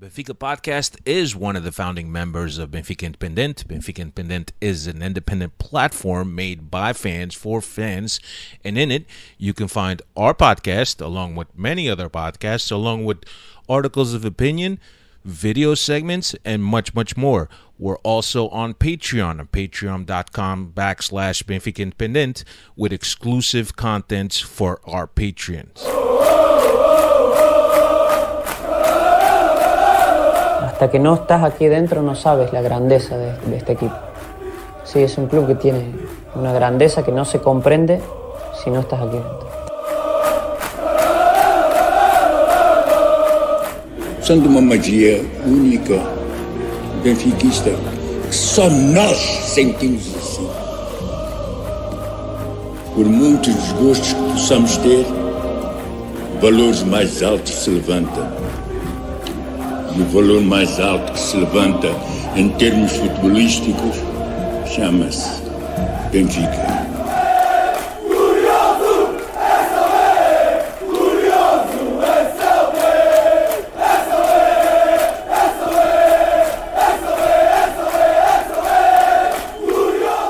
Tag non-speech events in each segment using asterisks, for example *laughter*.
Benfica Podcast is one of the founding members of Benfica Independent. Benfica Independent is an independent platform made by fans for fans. And in it, you can find our podcast along with many other podcasts, along with articles of opinion, video segments, and much, much more. We're also on Patreon, on patreon.com backslash Benfica Independent with exclusive contents for our patrons. Hasta que no estás aquí dentro no sabes la grandeza de, este equipo. Sí, es un club que tiene una grandeza que no se comprende si no estás aquí dentro. Uma magia única, benfiquista, só nós sentimos assim. Por muitos desgostos que possamos ter, valores mais altos se levantam. E o valor mais alto que se levanta em termos futebolísticos chama-se Benfica.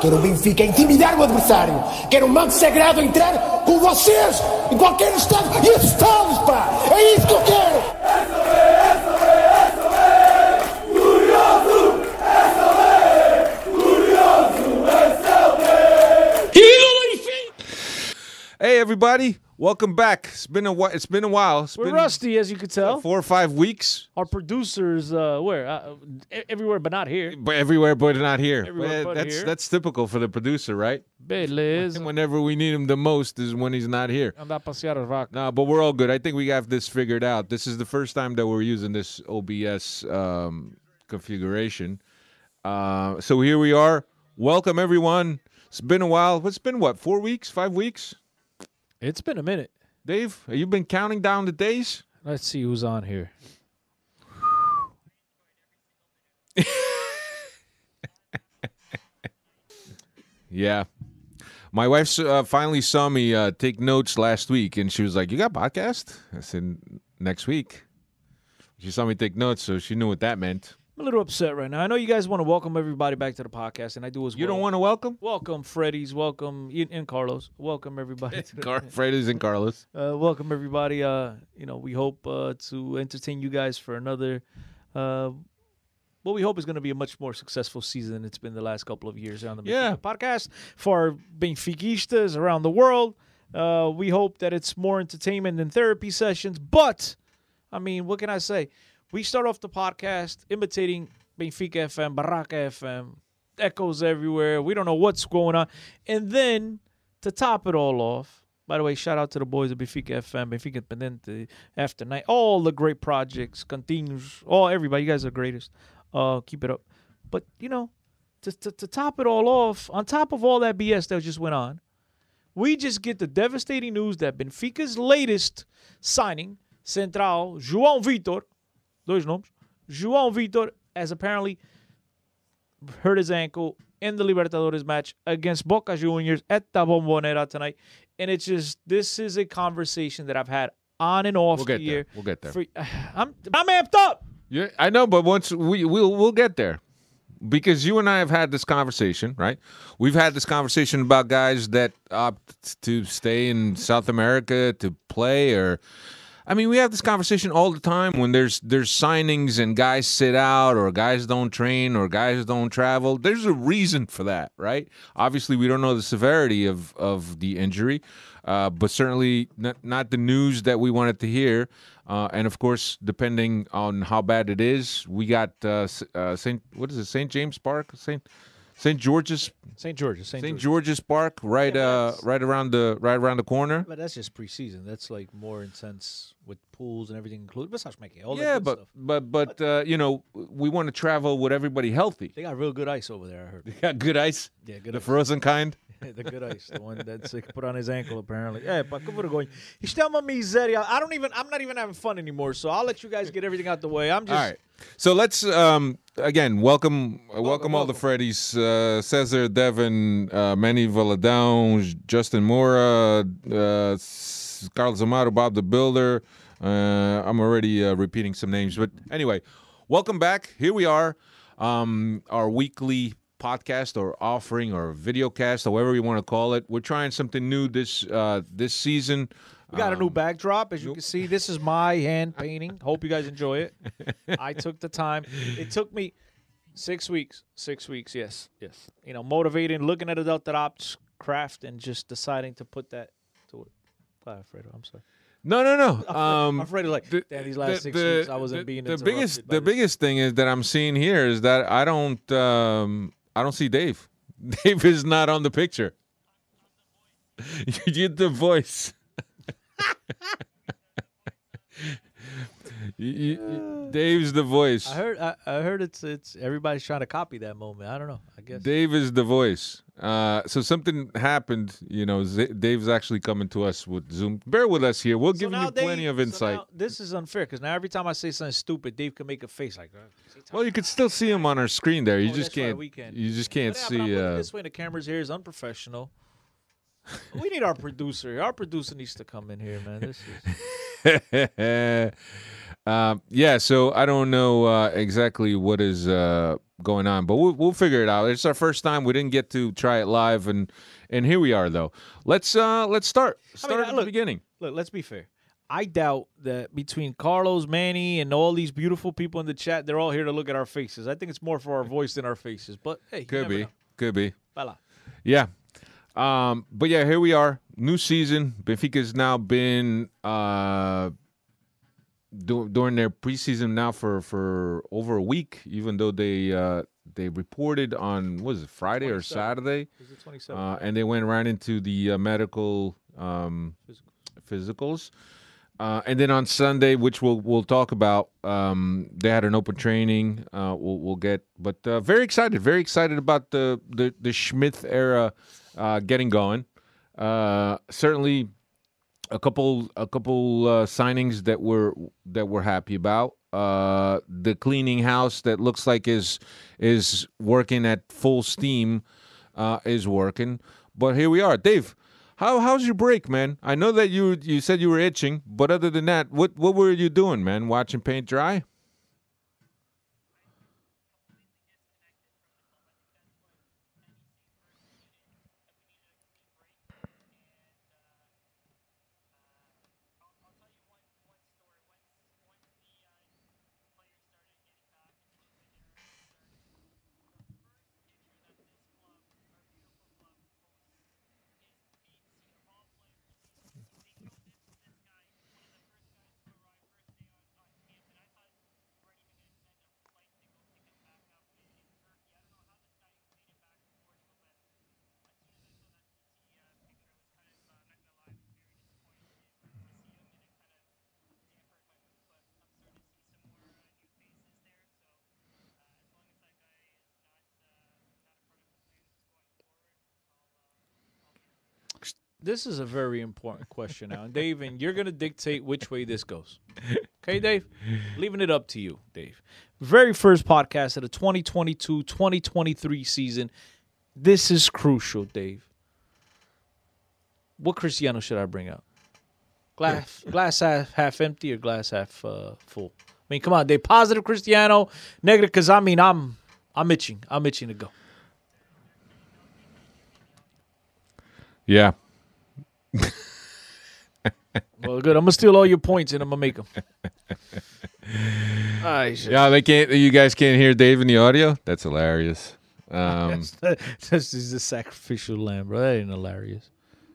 Quero o Benfica intimidar o adversário. Quero o manto sagrado entrar com vocês em qualquer estado. E assusá-los, pá! É isso que eu quero! Hey everybody, welcome back. It's been a whi- it's been a while. It's We're been rusty, as you could tell. four or five weeks, Our producers, uh, where? Uh, e- everywhere, but not here. but everywhere but not here. Everywhere but that's here. that's typical for the producer, right? Beleza. And whenever we need him the most is when he's not here. Andar passear as vacas. No, but we're all good. I think we have this figured out. This is the first time that we're using this OBS um, configuration. Uh, so here we are. Welcome everyone. It's been a while. It's been what? Four weeks? Five weeks? It's been a minute. Dave, have you been counting down the days? Let's see who's on here. Yeah. My wife uh, finally saw me uh, take notes last week, and she was like, "You got podcast?" I said, "Next week." She saw me take notes, so she knew what that meant. I'm a little upset right now. I know you guys want to welcome everybody back to the podcast, and I do as well. You don't want to welcome welcome Freddy's, welcome and Carlos, welcome everybody. Car- Freddy's and Carlos. *laughs* uh, welcome everybody. Uh, you know, we hope uh, to entertain you guys for another. Uh, what we hope is going to be a much more successful season than it's been the last couple of years on the Yeah. Benfica podcast for Benfiquistas around the world. Uh, we hope that it's more entertainment than therapy sessions. But I mean, what can I say? We start off the podcast imitating Benfica FM, Barraca FM, echoes everywhere. We don't know what's going on, and then to top it all off. By the way, shout out to the boys of Benfica FM, Benfica Independente, After Night, all the great projects, continues, all everybody. You guys are the greatest. Uh, keep it up. But you know, to, to to top it all off, on top of all that BS that just went on, we just get the devastating news that Benfica's latest signing, Central João Vitor, dois nomes, João Vitor, has apparently hurt his ankle in the Libertadores match against Boca Juniors at the Bombonera tonight. And it's just this is a conversation that I've had on and off We'll the get there. year. We'll get there. For, *sighs* I'm I'm amped up. Yeah, I know, but once we we'll we'll get there. Because you and I have had this conversation, right? We've had this conversation about guys that opt to stay in South America to play or I mean, we have this conversation all the time when there's there's signings and guys sit out or guys don't train or guys don't travel. There's a reason for that, right? Obviously, we don't know the severity of of the injury, uh, but certainly not, not the news that we wanted to hear. Uh, and of course, depending on how bad it is, we got uh, uh, Saint what is it? Saint James Park, Saint Saint George's St. George's, St. George's. George's Park, right uh right around the right around the corner. But that's just preseason. That's like more intense with pools and everything included. But such making all that yeah, good but stuff. but but uh, you know, we want to travel with everybody healthy. They got real good ice over there. I heard. They Got good ice, Yeah, good the ice. frozen kind. *laughs* the good ice, the one that's like, put on his ankle apparently. Yeah, but que vergonha. Isto é uma miséria. I don't even. I'm not even having fun anymore. So I'll let you guys get everything out the way. I'm just. All right. So let's um again welcome uh, welcome, all the welcome. Freddies, uh, Cesar, Devin, uh, Manny Valadão, Justin Mora, uh, Carlos Amaro, Bob the Builder, Uh, I'm already uh, repeating some names, but anyway, welcome back. Here we are, um, our weekly podcast or offering or video cast, however you want to call it. We're trying something new this uh, this season. We got a Um, new backdrop, as you can see. This is my hand painting. Hope you guys enjoy it. *laughs* I took the time. It took me six weeks. Six weeks. Yes, yes. You know, motivating, looking at adult ops craft, and just deciding to put that to it. Bye, Alfredo. I'm sorry. No, no, no. *laughs* I'm Um, afraid of like, the- these last the- six the- weeks I wasn't the- being the biggest. The biggest thing is that I'm seeing here is that I don't. Um, I don't see Dave. *laughs* Dave is not on the picture. you get the voice. *laughs* You- you- Dave's the voice. I heard. I, I heard it's it's everybody's trying to copy that moment. I don't know. I guess. Dave is the voice. Uh, so something happened. You know, Z- Dave's actually coming to us with Zoom. Bear with us here. We'll So give you plenty of so insight. now this is unfair because now every time I say something stupid, Dave can make a face like. "Uh, well, you could still see him on our screen there. You Oh, just can't. we can. You just can't see. Uh, this way. The cameras here is unprofessional. We need our producer. Our producer needs to come in here, man. This is *laughs* um, yeah, so I don't know uh, exactly what is uh, going on, but we'll, we'll figure it out. It's our first time. We didn't get to try it live, and and here we are though. Let's uh, let's start. Start uh, at the beginning. look. Let's be fair. I doubt that between Carlos, Manny, and all these beautiful people in the chat, they're all here to look at our faces. I think it's more for our voice than our faces. But hey, you Could be, know. could be. Bella. Yeah. Um, but yeah, here we are. New season. Benfica's now been uh, do, during their preseason now for, for over a week, even though they uh, they reported on what was it Friday or Saturday, Is it 27? uh, and they went right into the uh, medical um, physicals. Uh, and then on Sunday, which we'll we'll talk about, um, they had an open training. Uh, we'll we'll get, but uh, very excited, very excited about the the, the Schmidt era uh, getting going. Uh, certainly, a couple a couple uh, signings that we're that we're happy about. Uh, the cleaning house that looks like is is working at full steam uh, is working. But here we are, Dave. How how's your break, man? I know that you you said you were itching, but other than that, what what were you doing, man? Watching paint dry? This is a very important question now. And Dave, and you're going to dictate which way this goes. Okay, Dave? Leaving it up to you, Dave. Very first podcast of the 2022 2023 season. This is crucial, Dave. What Cristiano should I bring up? Glass, glass half, half empty or glass half uh, full? I mean, come on, Dave. Positive Cristiano, negative. Because I mean, I'm, I'm itching. I'm itching to go. Yeah. Well, good. I'm gonna steal all your points and I'm gonna make them. all right. *laughs* Yeah, they can't. You guys can't hear Dave in the audio. That's hilarious. Um, *laughs* this is a sacrificial lamb, bro. That ain't hilarious.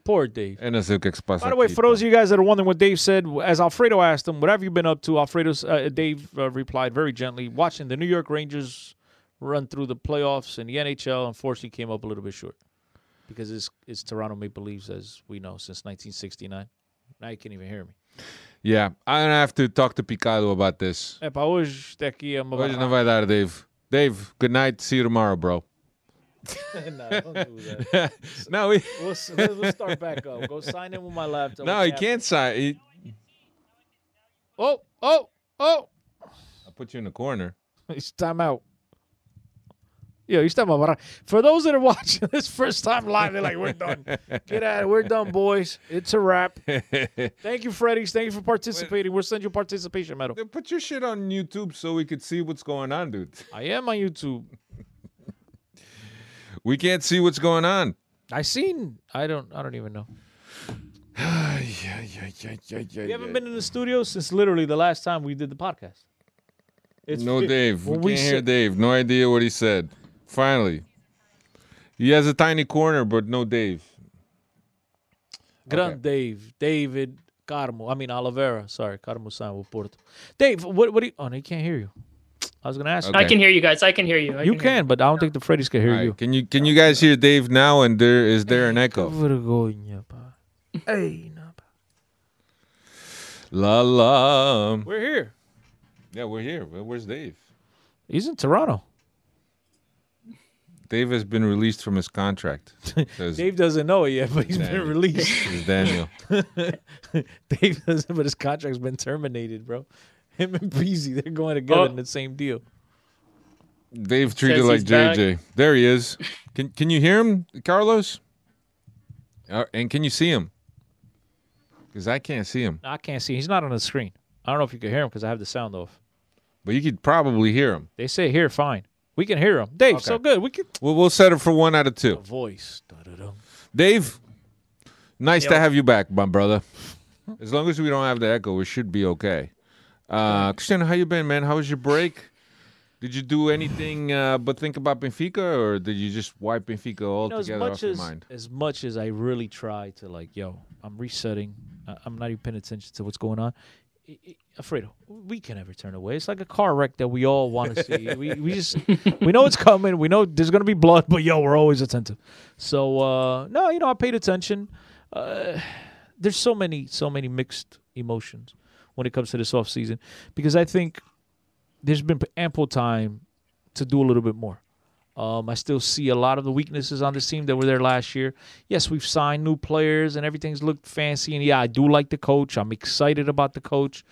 Poor Dave. and así que pasa By the way, aquí, for those of you guys that are wondering what Dave said, as Alfredo asked him, "What have you been up to?" Alfredo's uh, Dave uh, replied very gently, "Watching the New York Rangers run through the playoffs and the NHL. Unfortunately, came up a little bit short because it's it's Toronto Maple Leafs, as we know, since 1969. Now you can't even hear me. Yeah, I'm gonna have to talk to Picado about this. Eh, é para hoje daqui a uma Hoje não vai dar, Dave. Dave, good night. See you tomorrow, bro. *laughs* no, don't do that. *laughs* no, he, We'll, we'll start back up. Go sign in with my laptop. no, We he can't sign. He, Oh, oh, oh! I'll put you in the corner. *laughs* It's time out. Yeah, you talking about for those that are *laughs* watching this first time live, they're like, "We're done. Get out. of We're done, boys. It's a wrap." *laughs* Thank you, Freddy's. Thank you for participating. We'll send you a participation medal. Then Put your shit on YouTube so we could see what's going on, dude. I am on YouTube. *laughs* We can't see what's going on. I seen. I don't. I don't even know. *sighs* yeah, yeah, yeah, yeah, yeah. We haven't been in the studio since literally the last time we did the podcast. It's No Dave. We when can't we hear Dave. No idea what he said. Finally. He has a tiny corner, but no Dave. Grand Dave, David Carmo. I mean Oliveira. Sorry, Carmo San Porto. Dave, what? What do you? Oh, no, he can't hear you. I was gonna ask. Okay. I can hear you guys. I can hear you. I You can. hear can, but I don't think the Freddy's can hear All right, you. Can you can you guys hear Dave now? And there is there an echo? Vergonha, pá. Ei, não, pá. La la. We're here. Yeah, we're here. Where's Dave? He's in Toronto. Dave has been released from his contract. *laughs* Says, Dave doesn't know it yet, but he's been released. says Daniel. *laughs* Dave doesn't, but his contract's been terminated, bro. Him and Breezy, they're going together Oh. in the same deal. Dave treated like he's back. JJ. There he is. Can can you hear him, Carlos? Uh, and can you see him? Because I can't see him, I can't see. He's not on the screen. I don't know if you can hear him because I have the sound off. but you could probably hear him. They say here, fine. We can hear him. Dave, so good. We can. We'll we'll set it for one out of two. Voice. Da-da-dum. Dave, nice to have you back, my brother. As long as we don't have the echo, we should be okay. Uh, Christian, how you been, man? How was your break? Did you do anything uh, but think about Benfica, or did you just wipe Benfica You know, as altogether off much your mind? as much as I really try to like, yo, I'm resetting. I- I'm not even paying attention to what's going on. Alfredo, we can never turn away. It's like a car wreck that we all want to *laughs* see. we we just we know it's coming. We know there's gonna be blood, but yo, we're always attentive. So uh, no, you know, I paid attention. Uh, there's so many so many mixed emotions when it comes to this off season because I think there's been ample time to do a little bit more. Um, I still see a lot of the weaknesses on this team that were there last year. Yes, we've signed new players and everything's looked fancy. And yeah, I do like the coach. I'm excited about the coach.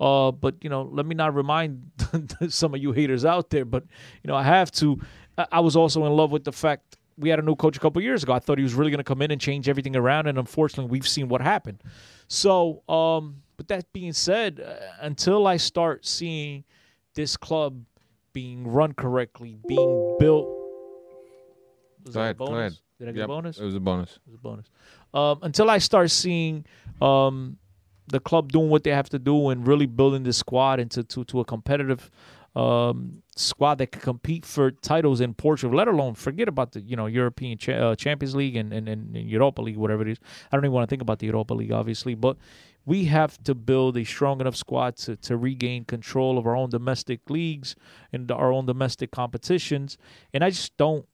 Uh, but you know, let me not remind *laughs* some of you haters out there. But you know, I have to. I, I was also in love with the fact we had a new coach a couple years ago. I thought he was really going to come in and change everything around, and unfortunately, we've seen what happened. So, um, but that being said, uh, until I start seeing this club being run correctly, being built. Was Go that a ahead, go bonus? Did I get Yep, a bonus? It was a bonus. It was a bonus. Um, until I start seeing um, the club doing what they have to do and really building this squad into to, to a competitive um, squad that can compete for titles in Portugal, let alone forget about the you know European cha- uh, Champions League and, and, and Europa League, whatever it is. I don't even want to think about the Europa League, obviously, but we have to build a strong enough squad to, to regain control of our own domestic leagues and our own domestic competitions. And I just don't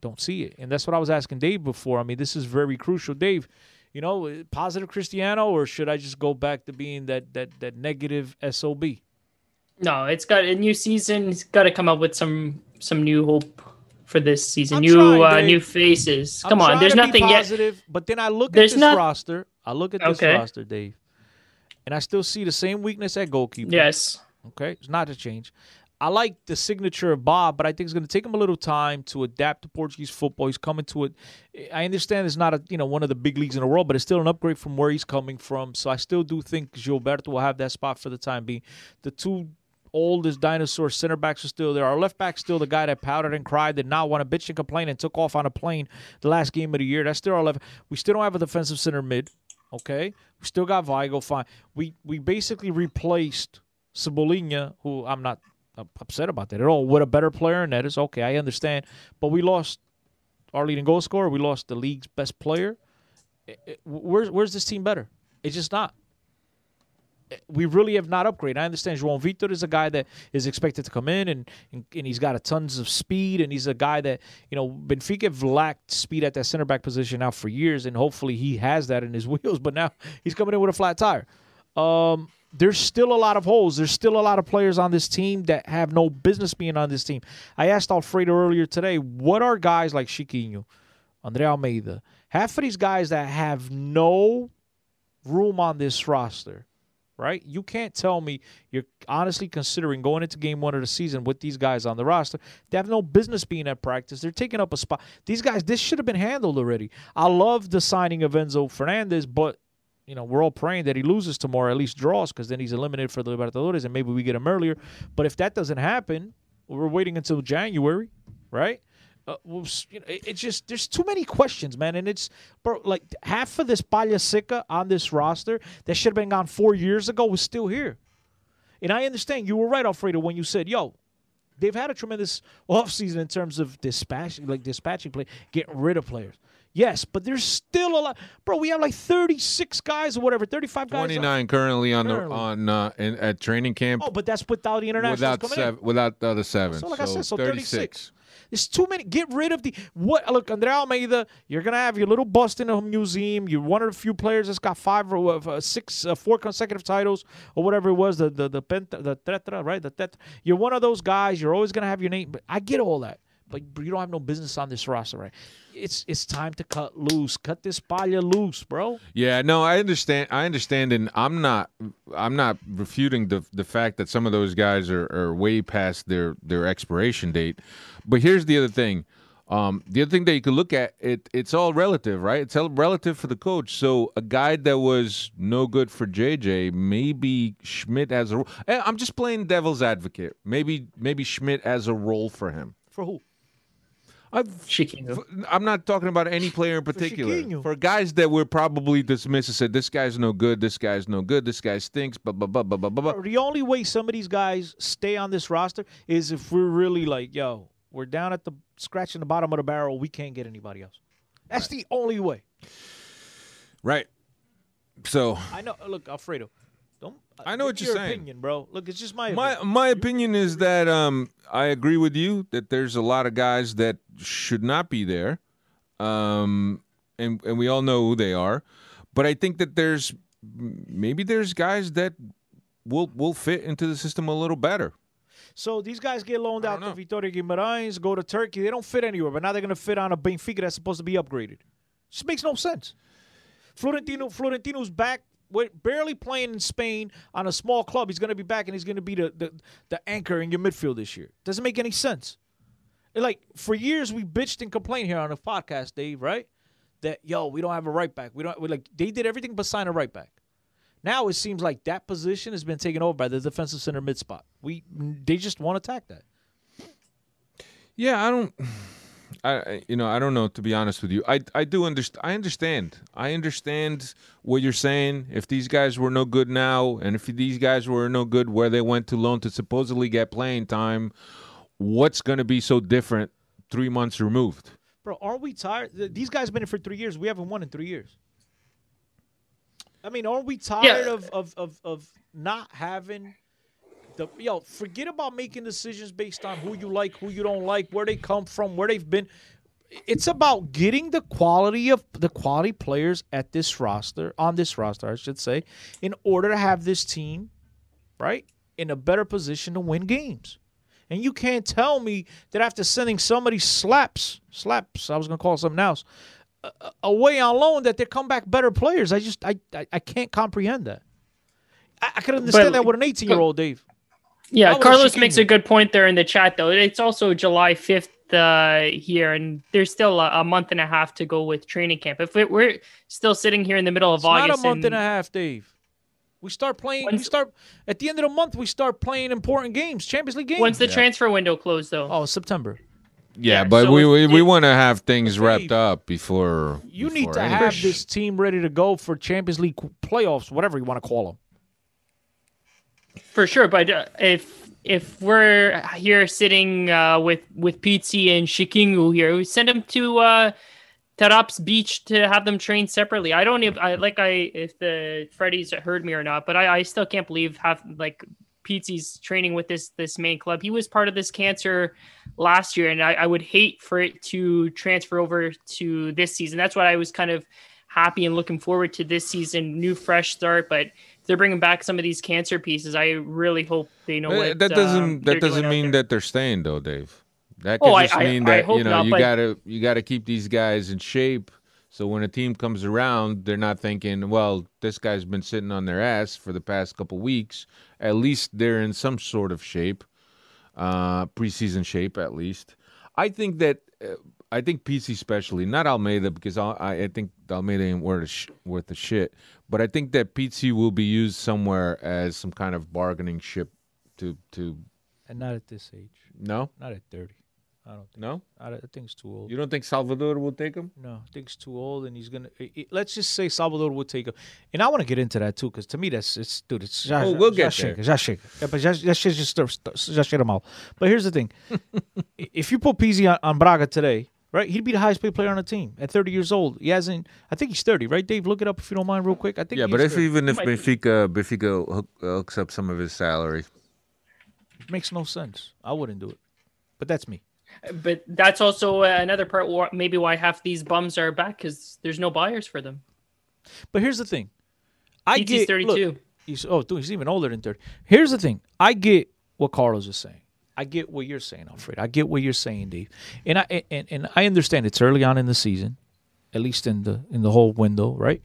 don't see it. And that's what I was asking Dave before. I mean, this is very crucial. Dave, you know, positive Cristiano, or should I just go back to being that that that negative SOB? No, it's got a new season. It's got to come up with some some new hope for this season. I'm new trying, uh, new faces. I'm Come on, there's nothing yet. But then I look There's at this not- roster. I look at this Okay. roster, Dave, and I still see the same weakness at goalkeeper. Yes. Okay, it's not to change. I like the signature of Bob, but I think it's going to take him a little time to adapt to Portuguese football. He's coming to it. I understand it's not a you know one of the big leagues in the world, but it's still an upgrade from where he's coming from. So I still do think Gilberto will have that spot for the time being. The two oldest dinosaur center backs are still there. Our left back's still the guy that powdered and cried, did not want to bitch and complain, and took off on a plane the last game of the year. That's still our left. We still don't have a defensive center mid. Okay, we still got Vigo. Fine. We we basically replaced Cebolinha, who I'm not upset about that at all. With a better player, and that is okay. I understand, but we lost our leading goal scorer. We lost the league's best player. I- I- Where's where's this team better? It's just not. We really have not upgraded. I understand João Vitor is a guy that is expected to come in and, and and he's got a tons of speed and he's a guy that you know Benfica have lacked speed at that center back position now for years and hopefully he has that in his *laughs* wheels. But now he's coming in with a flat tire. Um, there's still a lot of holes. There's still a lot of players on this team that have no business being on this team. I asked Alfredo earlier today, what are guys like Chiquinho, Andre Almeida, half of these guys that have no room on this roster right? You can't tell me you're honestly considering going into game one of the season with these guys on the roster. They have no business being at practice. They're taking up a spot. These guys, this should have been handled already. I love the signing of Enzo Fernandez, but you know, we're all praying that he loses tomorrow, at least draws, because then he's eliminated for the Libertadores, and maybe we get him earlier. But if that doesn't happen, we're waiting until January, right? Uh, you know, it, it's just there's too many questions, man, and it's bro, like half of this Palla Seca on this roster that should have been gone four years ago was still here. And I understand you were right, Alfredo, when you said, "Yo, they've had a tremendous *laughs* offseason in terms of dispatching, like dispatching play, getting rid of players." Yes, but there's still a lot, bro. We have like 36 guys or whatever, 35 guys. on- 29 currently on the on uh, in, at training camp Oh, but that's without the internationals without seven, in. without the other seven. So like I said, so 36. 36. There's too many. Get rid of the what? Look, Andre Almeida, you're gonna have your little bust in a museum. You're one of the few players that's got five or uh, six, uh, four consecutive titles or whatever it was. The the the penta, the tetra, right? The tetra. You're one of those guys. You're always gonna have your name. But I get all that. But you don't have no business on this roster, right? It's it's time to cut loose. Cut this palla loose, bro. Yeah, no, I understand. I understand, and I'm not. I'm not refuting the the fact that some of those guys are, are way past their their expiration date. But here's the other thing. Um, the other thing that you could look at it, it's all relative, right? It's all relative for the coach. So a guy that was no good for JJ, maybe Schmidt as a. eh, I'm just playing devil's advocate. Maybe maybe Schmidt has a role for him. For who? I've, Chiquinho. I'm not talking about any player in particular. Chiquinho. For guys that were probably dismissed and said, "This guy's no good. This guy's no good. This guy stinks." Blah blah blah blah blah blah. blah. The only way some of these guys stay on this roster is if we're really like, yo, we're down at the scratching the bottom of the barrel. We can't get anybody else. That's the only way. Right. So I know. Look, Alfredo, don't. I know what you're your saying. Opinion, bro. Look, it's just my. my opinion. my opinion is that um I agree with you that there's a lot of guys that should not be there, um and and we all know who they are, but I think that there's maybe there's guys that will will fit into the system a little better. So these guys get loaned out don't to Vitoria Guimarães, go to Turkey. They don't fit anywhere, but now they're going to fit on a Benfica that's supposed to be upgraded. Just makes no sense. Florentino, Florentino's back, barely playing in Spain on a small club. He's going to be back, and he's going to be the, the the anchor in your midfield this year. Doesn't make any sense. Like for years, we bitched and complained here on the podcast, Dave. Right? That yo, we don't have a right back. We don't. We like they did everything but sign a right back. Now it seems like that position has been taken over by the defensive center mid spot. We they just want to attack that. Yeah, I don't. I I- you know I don't know to be honest with you. I I do understand. I understand. I understand what you're saying. If these guys were no good now, and if these guys were no good where they went to loan to supposedly get playing time, what's going to be so different three months removed? Bro, aren't we tired? These guys been in for three years. We haven't won in three years. I mean, aren't we tired of, of of of not having the yo? Forget about making decisions based on who you like, who you don't like, where they come from, where they've been. It's about getting the quality of the quality players at this roster, on this roster, I should say, in order to have this team, right, in a better position to win games. And you can't tell me that after sending somebody slaps, slaps, I was gonna call it something else, away on loan, that they come back better players. I just, I, I, I can't comprehend that. I, I could understand that with an 18 year old, Dave. Yeah, How Carlos makes a good point there in the chat, though. It's also July 5th uh, here, and there's still a, a month and a half to go with training camp. If it, we're still sitting here in the middle of It's not August, a month and a half, Dave. We start playing. We start at the end of the month. We start playing important games, Champions League games. when's the transfer window closed, though? oh, September. Yeah, Yeah, but so we we, we want to have things Dave, wrapped up before. You need to anything. have *laughs* this team ready to go for Champions League playoffs, whatever you want to call them. For sure, but uh, if if we're here sitting uh, with with Pizzi and Chiquinho here, we send them to uh, Taraps Beach to have them train separately. I don't even I like I if the Freddy's heard me or not, but I, I still can't believe have like Pizzi's training with this this main club. He was part of this cancer last year, and I, I would hate for it to transfer over to this season. That's why I was kind of happy and looking forward to this season, new fresh start. But they're bringing back some of these cancer pieces. I really hope they know Uh, what that um, doesn't they're that doesn't mean that they're staying though, Dave. That Oh, could I- just I- mean I that hope you know not, you gotta you gotta keep these guys in shape So when a team comes around, they're not thinking, well, this guy's been sitting on their ass for the past couple weeks. At least they're in some sort of shape, uh, preseason shape at least. I think that uh, I think Pizzi especially, not Almeida, because I, I think Almeida ain't worth a sh- worth a shit. But I think that Pizzi will be used somewhere as some kind of bargaining chip to to And not at this age. no Not at 30. I don't think. no. I, I think it's too old. You don't think Salvador will take him? No, I think it's too old, and he's gonna. i- i- let's just say Salvador will take him, and I want to get into that too, because to me that's it's dude, it's já, Oh, we'll get there. É, but chega, just stir- stir- já. But here's the thing: *laughs* if you put Pizzi on, on Braga today, right, he'd be the highest paid player on the team at 30 years old. He hasn't. I think he's 30, right, Dave? Look it up if you don't mind, real quick. I think. Yeah, but if 30. even if Might be. Benfica Benfica hook, hooks up some of his salary, it makes no sense. I wouldn't do it, but that's me. But that's also uh, another part. Maybe why half these bums are back because there's no buyers for them. But here's the thing: I PT's get 32. look, he's oh, dude, he's even older than thirty. Here's the thing: I get what Carlos is saying. I get what you're saying, Alfred. I get what you're saying, Dave. And I and, and I understand it's early on in the season, at least in the in the whole window, right?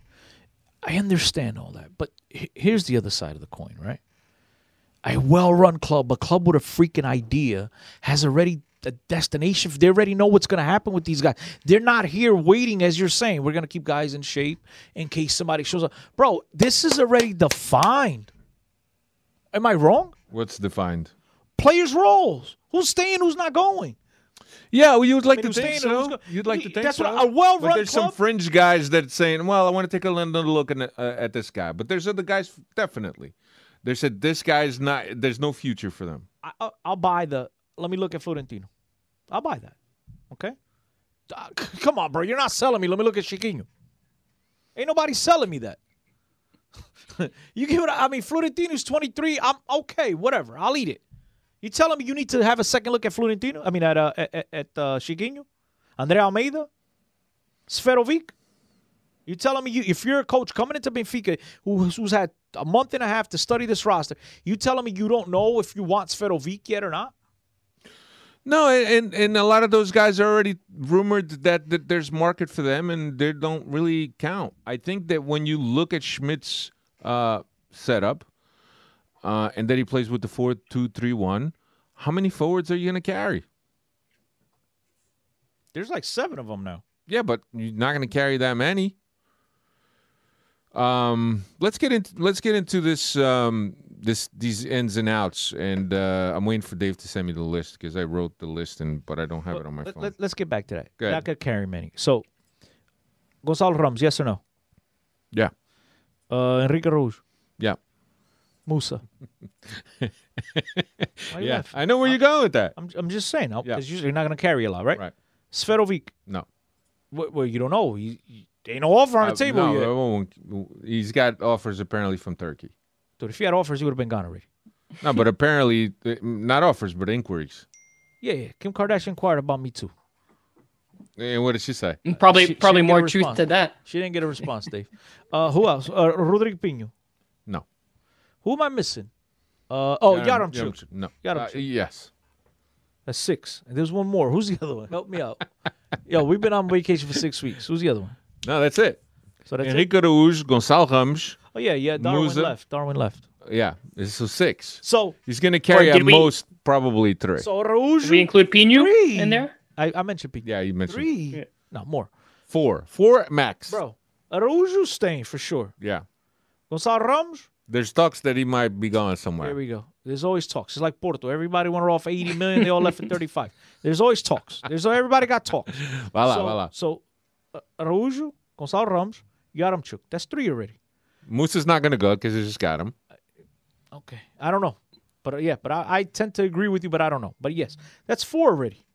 I understand all that, but here's the other side of the coin, right? A well-run club, a club with a freaking idea, has already a destination. They already know what's going to happen with these guys. They're not here waiting, as you're saying. We're going to keep guys in shape in case somebody shows up, bro. This is already defined. Am I wrong? what's defined? Players' roles. Who's staying? Who's not going? Yeah, well, you would like I mean, to think so. You'd like to think That's so. what- a well-run But there's some fringe guys that saying, "Well, I want to take another look at, uh, at this guy." But there's other guys definitely. They said this guy's not. There's no future for them. I, I'll, I'll buy the. Let me look at Florentino. I'll buy that. Okay. Uh, c- come on, bro. You're not selling me. Let me look at Chiquinho. Ain't nobody selling me that. *laughs* you give it. I mean, Florentino's 23. I'm okay. Whatever. I'll eat it. You telling me you need to have a second look at Florentino? I mean, at uh, at, at uh, Chiquinho, Andre Almeida, Seferovic. You telling me you, if you're a coach coming into Benfica who's, who's had a month and a half to study this roster, you telling me you don't know if you want Seferovic yet or not? No, and and a lot of those guys are already rumored that, that there's market for them, and they don't really count. I think that when you look at Schmidt's uh, setup, uh, and then he plays with the four two three one, how many forwards are you going to carry? There's like seven of them now. Yeah, but you're not going to carry that many. Um, let's get into let's get into this um this these ins and outs, and uh, I'm waiting for Dave to send me the list because I wrote the list and but I don't have it on my Let, phone. let, us get back to that. Go ahead. Not gonna carry many. So, Gonçalo Ramos, yes or no? yeah, Uh, Henrique Araújo, yeah, Musa. *laughs* Yeah. laughing? I know where you're going with that. I'm, I'm just saying, Yeah. because usually you're not gonna carry a lot, right? Right. Seferovic. No. Well, well, you don't know. He, he, there ain't no offer on the Uh, table no, yet. I He's got offers apparently from Turkey. Dude, if he had offers, he would have been gone already. No, but apparently uh, not offers, but inquiries. Yeah, yeah. Kim Kardashian inquired about me too. And what did she say? Probably She- she probably didn't more truth to that. She didn't get a response, Dave. Uh, who else? Uh, Rodrigo Pinho. No. Who am I missing? Uh, oh, Um, Yaremchuk. No. Yaremchuk. Uh, yes. That's six. And there's one more. Who's the other one? Help me out. *laughs* Yo, we've been on vacation for six weeks. Who's the other one? No, that's it. So that's it. Henrique Araújo, Gonçalo Ramos. Oh yeah, yeah. Darwin Musa. left. Darwin left. Yeah, so six. So He's going to carry did at we- most probably three. so Araújo. We include Pinho three. in there. I, I mentioned Pinho. yeah, you mentioned Three. No more, four. Four max. bro. Araújo staying for sure. Yeah. Gonçalo Ramos. There's talks that he might be going somewhere. There we go. There's always talks. It's like Porto. Everybody wanted off 80 million. They all left for 35. There's always talks. There's everybody got talks. *laughs* Voila, so, voila. So uh, Araújo, Gonçalo Ramos, Yaremchuk. That's three already. Moose is not going to go because he just got him. Okay. I don't know. But uh, yeah, but I, I tend to agree with you, but I don't know. But yes, that's four already.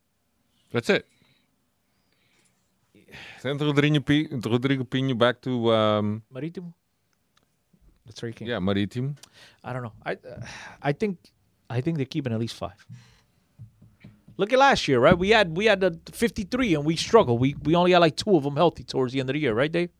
That's it. Send Rodrigo Pinho back to, um, Marítimo. That's three king. yeah, Maritim. I don't know. I uh, I think I think they're keeping at least five. Look at last year, right? We had we had the 53 and we struggled. We we only had like two of them healthy towards the end of the year, right, Dave?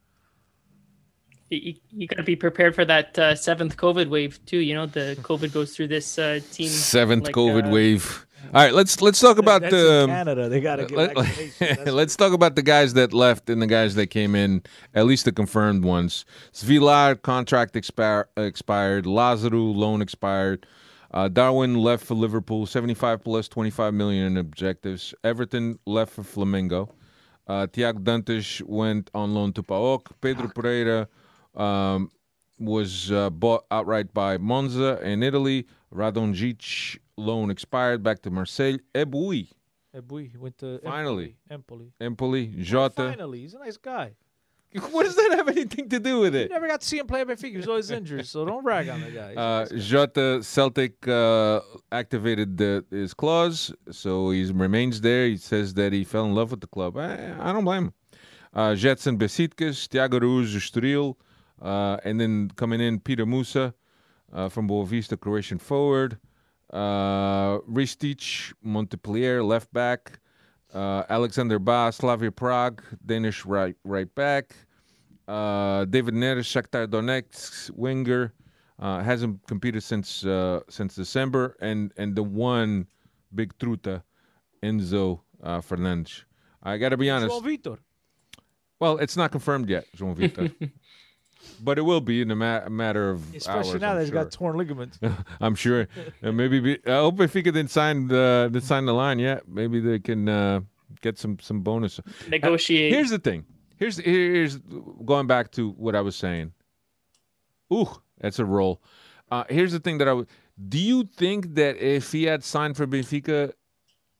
You, you got to be prepared for that uh, seventh COVID wave too. You know, the COVID goes through this uh, team. Seventh like, COVID uh, wave. All right, let's let's talk about the in Canada. They got to give let, vaccinations. That's *laughs* us talk about the guys that left and the guys that came in, at least the confirmed ones. Svilar contract expire, expired. Lázaro loan expired. Uh, Darwin left for Liverpool, 75 plus 25 million in objectives. Everton left for Flamengo. Uh, Tiago Dantas went on loan to PAOK. Pedro Pereira um, was uh, bought outright by Monza in Italy. Radonjic loan expired back to Marseille. Boy, he went to Finally. Empoli. Empoli, Jota. Finally, he's a nice guy. *laughs* What does that have anything to do with it? You never got to see him play at Benfica. He was always injured, so don't brag on the guy. Uh, nice. Jota Celtic uh, activated the, his clause, so he remains there. He says that he fell in love with the club. I, I don't blame him. Uh, Gedson Besiktas, Thiago Ruz, Estoril, uh, and then coming in Peter Musa uh, from Boavista, Croatian forward. Uh, Ristic, Montpellier, left back. Uh, Alexander Bah, Slavia Prague, Danish right right back. Uh, David Neres, Shakhtar Donetsk, winger, uh, hasn't competed since uh, since December, and and the one big truta, Enzo uh, Fernandez. I got to be honest. João Vitor. Well, it's not confirmed yet, João Vitor, *laughs* but it will be in a ma- matter of Especially hours. now that he's sure. got torn ligaments. *laughs* I'm sure. Uh, maybe be, I hope if he could then sign the then sign the line, yeah, maybe they can uh, get some some bonus. Negotiate. Here's the thing. Here's here's going back to what I was saying. Ooh, that's a roll. Uh, here's the thing that I would. Do you think that if he had signed for Benfica,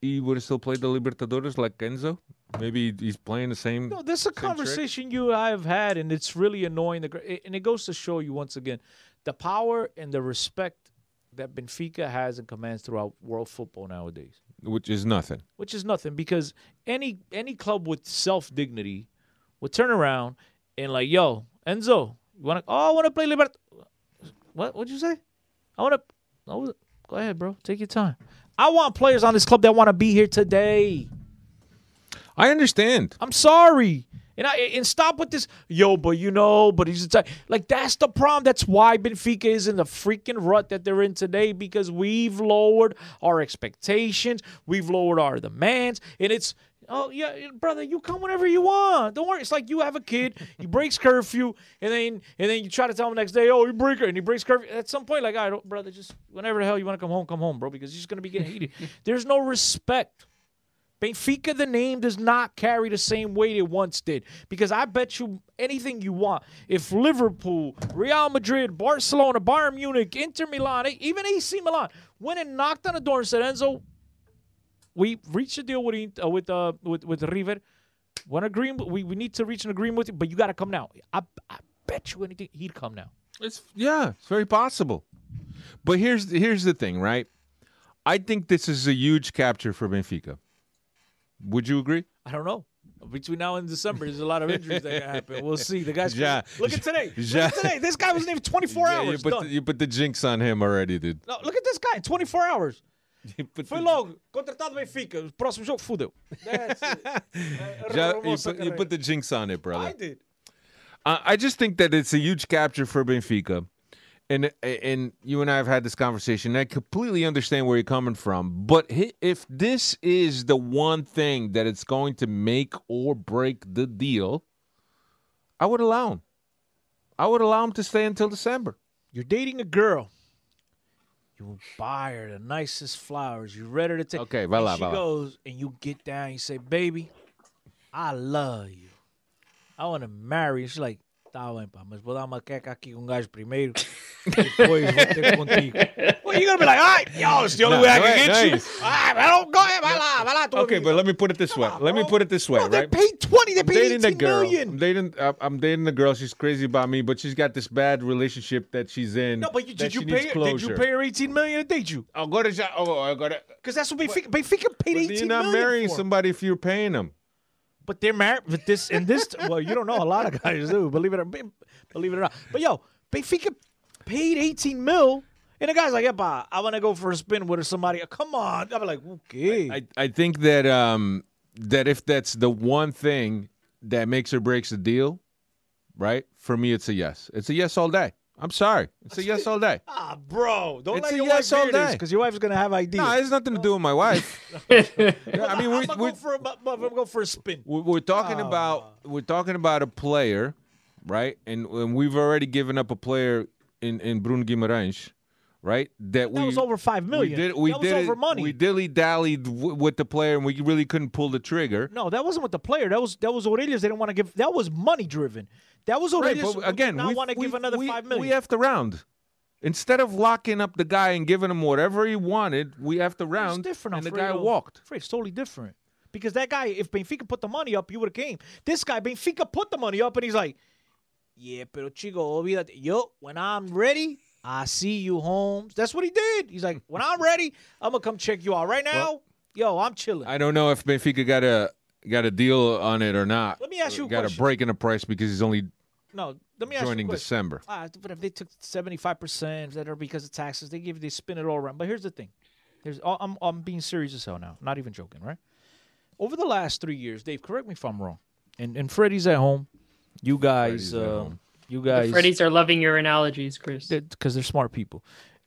he would have still played the Libertadores like Enzo? Maybe he's playing the same. No, this is a trick? conversation you and I have had, and it's really annoying. The and it goes to show you once again the power and the respect that Benfica has and commands throughout world football nowadays, which is nothing. which is nothing because any any club with self dignity would turn around and like, yo, Enzo, you want to? Oh, I want to play Libert. What? What'd you say? I want to. Oh, go ahead, bro. Take your time. I want players on this club that want to be here today. I understand. I'm sorry. And I and stop with this, yo, but you know, but he's a like that's the problem. That's why Benfica is in the freaking rut that they're in today because we've lowered our expectations, we've lowered our demands, and it's oh yeah, brother, you come whenever you want. Don't worry. It's like you have a kid, he breaks curfew, and then and then you try to tell him the next day, oh, he break it, and he breaks curfew. At some point, like, all right, brother, just whenever the hell you want to come home, come home, bro, because you're just gonna be getting heated. *laughs* There's no respect. Benfica, the name, does not carry the same weight it once did. Because I bet you anything you want. If Liverpool, Real Madrid, Barcelona, Bayern Munich, Inter Milan, even AC Milan went and knocked on the door and said, Enzo, we reached a deal with uh, with uh, with with River. We, we need to reach an agreement with you, but you got to come now. I, I bet you anything he'd come now. It's yeah, it's very possible. But here's here's the thing, right? I think this is a huge capture for Benfica. Would you agree? I don't know. Between now and December, there's a lot of injuries that can happen. We'll see. The guy's Ja- look at today. Ja- Look at today. This guy wasn't even *laughs* 24 Yeah, you hours. put done. the, you put the jinx on him already, dude. No, look at this guy, 24 hours. *laughs* You put Foi the- logo, contratado Benfica. Próximo jogo, fudeu. *laughs* Ja- you, put, you put the jinx on it, brother. I did. I I just think that it's a huge capture for Benfica. And and you and I have had this conversation. And I completely understand where you're coming from. But if this is the one thing that it's going to make or break the deal, I would allow him. I would allow him to stay until December. You're dating a girl. You buy her the nicest flowers. You're ready to take. Okay, and she vai lá. goes, and you get down. You say, "Baby, I love you. I want to marry you." She's like, "Tá bem, pá, mas vou dar uma queca aqui com um gajo primeiro. Depois vou ter contigo." Well, you're gonna be like, "All right, yo, only No, way I can get you." nice. All right, I don't go ahead, vai lá, vai lá. Okay, but let me put it this way. on, Let me put it this way, Bro, they paid 20. They I'm paid dating 18 the girl. million. I'm dating. I'm dating the girl. She's crazy about me, but she's got this bad relationship that she's in. No, but you, did you pay? her- Did you pay her 18 million to date you? I'll go to. Oh, I got to. Because that's what Benfica. Benfica paid But 18 you're not million marrying for somebody if you're paying them. But they're married. But this and this. well, you don't know. A lot of guys do. Believe it or believe it or not. But yo, Benfica paid 18 mil, and the guy's like, "Yeah, pa, I want to go for a spin with somebody." Come on. I'm like, okay. I, I think that um that if that's the one thing that makes or breaks the deal, right? For me, it's a yes. It's a yes all day. I'm sorry. It's a yes all day. Ah, bro, don't It's let your yes wife all day. because your wife's gonna have ideas. No, it has nothing to do with my *laughs* wife. Yeah, I mean, we, we, go for a, I'm gonna go for a spin. we're we're talking Oh, about we're talking about a player, right? And, and we've already given up a player in in Bruno Guimarães, right? That, That we was over five million. we did we that was did over it- money. We dilly dallied w- with the player, and we really couldn't pull the trigger. no, that wasn't with the player. That was that was Aurelius. They didn't want to give. That was money driven. That was Right, Aurelius. but again, we want to give another we, five million. We have to round. Instead of locking up the guy and giving him whatever he wanted, we have to It's round. different. and the guy walked. It's totally different. Because that guy, if Benfica put the money up, he would have came. This guy, Benfica put the money up, and he's like, "Yeah, pero chico, olvídate. Yo, when I'm ready, I see you, Holmes." That's what he did. He's like, "When I'm ready, I'm gonna come check you out. Right now, yo, I'm chilling." I don't know if Benfica got a got a deal on it or not. Let me ask you a got question. a break in the price because he's only no, let me ask joining you a question. December. Ah, but if they took seventy five percent that are because of taxes, they give they spin it all around. But here's the thing: there's I'm I'm being serious as hell now, not even joking, right? Over the last three years, Dave, correct me if I'm wrong. And and Freddie's at home. You guys, uh, home. You guys, the Freddies are loving your analogies, Chris. because they're smart people.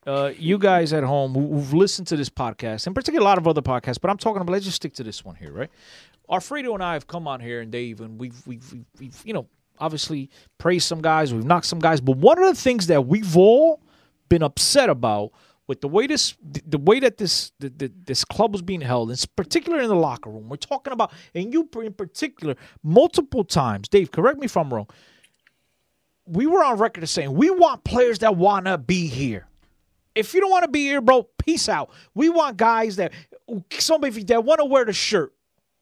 Uh, you guys at home who- who've listened to this podcast, and particularly a lot of other podcasts, but I'm talking about. Let's just stick to this one here, right? Alfredo and I have come on here, and Dave, and we've we've we've, we've you know obviously praised some guys, we've knocked some guys, but one of the things that we've all been upset about with the way this the, the way that this the, the, this club was being held, and particularly in the locker room, we're talking about, and you in particular, multiple times, Dave, correct me if I'm wrong. We were on record as saying we want players that want to be here. If you don't want to be here, bro, peace out. We want guys that somebody that want to wear the shirt.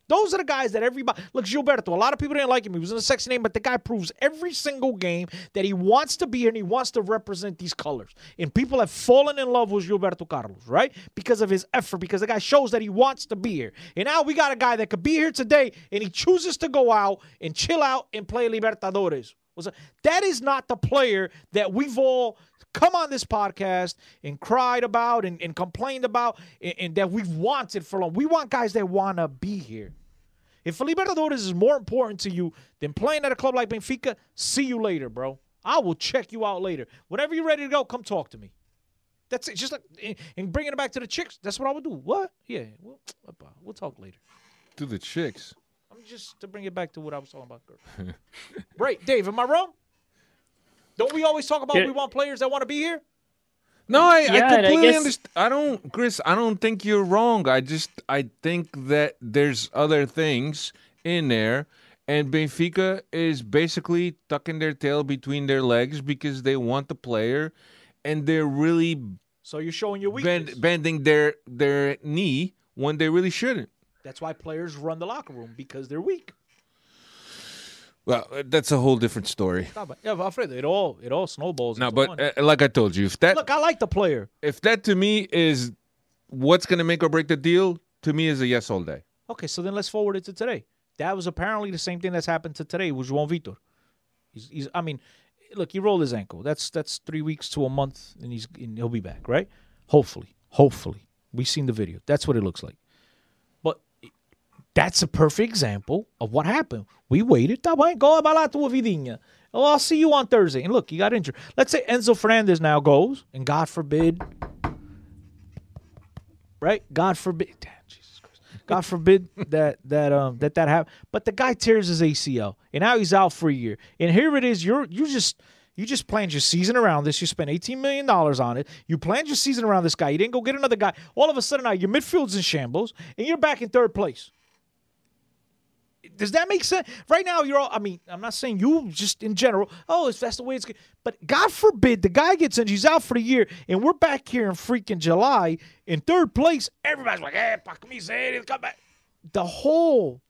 Those are the guys that everybody look. Gilberto. A lot of people didn't like him. He was in a sexy name, but the guy proves every single game that he wants to be here and he wants to represent these colors. And people have fallen in love with Gilberto Carlos, right? Because of his effort. Because the guy shows that he wants to be here. And now we got a guy that could be here today, and he chooses to go out and chill out and play Libertadores. Was a- That is not the player that we've all come on this podcast and cried about and, and complained about and, and that we've wanted for long. We want guys that want to be here. If Felipe Libertadores is more important to you than playing at a club like Benfica, see you later, bro. I will check you out later. Whenever you're ready to go, come talk to me. That's it. Just like and- bringing it back to the chicks. That's what I would do. What? Yeah. We'll, we'll talk later. To the chicks. I'm just to bring it back to what I was talking about. girl. *laughs* right, Dave. Am I wrong? Don't we always talk about Yeah. we want players that want to be here? No, I, Yeah, I and I completely guess- understand. I don't, Chris. I don't think you're wrong. I just I think that there's other things in there, and Benfica is basically tucking their tail between their legs because they want the player, and they're really So you're showing your weakness. bend, bending their their knee when they really shouldn't. That's why players run the locker room because they're weak. Well, that's a whole different story. Yeah, Alfredo, it all it all snowballs. No, but uh, like I told you, if that look, I like the player. if that to me is what's going to make or break the deal, to me is a yes all day. Okay, so then let's forward it to today. That was apparently the same thing that's happened to today with João Victor. He's, he's I mean, look, he rolled his ankle. That's that's three weeks to a month, and he's and he'll be back, right? Hopefully, hopefully. We've seen the video. That's what it looks like. That's a perfect example of what happened. We waited. Tá bem, go vai lá tua vidinha. Oh, I'll see you on Thursday. And look, he got injured. Let's say Enzo Fernandez now goes, and God forbid, right? God forbid. Damn, Jesus Christ. God forbid *laughs* that that um that that happen. But the guy tears his ACL, and now he's out for a year. And here it is. You're you just you just planned your season around this. You spent eighteen million dollars on it. You planned your season around this guy. You didn't go get another guy. All of a sudden now your midfield's in shambles, and you're back in third place. Does that make sense? Right now, you're all. I mean, I'm not saying you, just in general. Oh, if that's the way it's. Good? But God forbid the guy gets injured, he's out for the year, and we're back here in freaking July in third place. Everybody's like, "Hey, pa miseria, come back." The whole.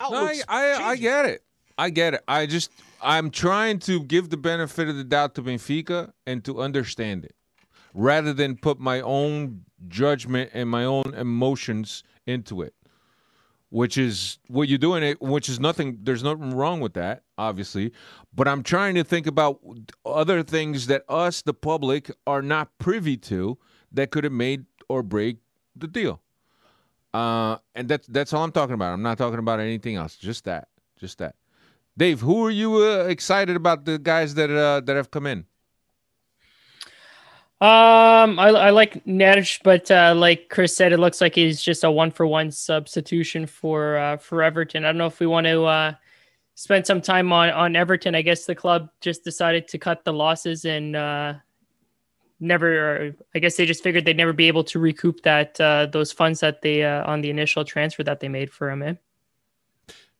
No, I, I, I get it. I get it. I just I'm trying to give the benefit of the doubt to Benfica and to understand it, rather than put my own judgment and my own emotions into it. Which is what you're doing it, which is nothing. There's nothing wrong with that, obviously. But I'm trying to think about other things that us, the public, are not privy to that could have made or break the deal. Uh, and that's that's all I'm talking about. I'm not talking about anything else. Just that. Just that. Dave, who are you uh, excited about the guys that uh, that have come in? Um, I, I like Neres, but uh, like Chris said, it looks like he's just a one for one substitution for uh, for Everton. I don't know if we want to uh, spend some time on on Everton. I guess the club just decided to cut the losses and uh, never. I guess they just figured they'd never be able to recoup that uh, those funds that they uh, on the initial transfer that they made for him. Eh?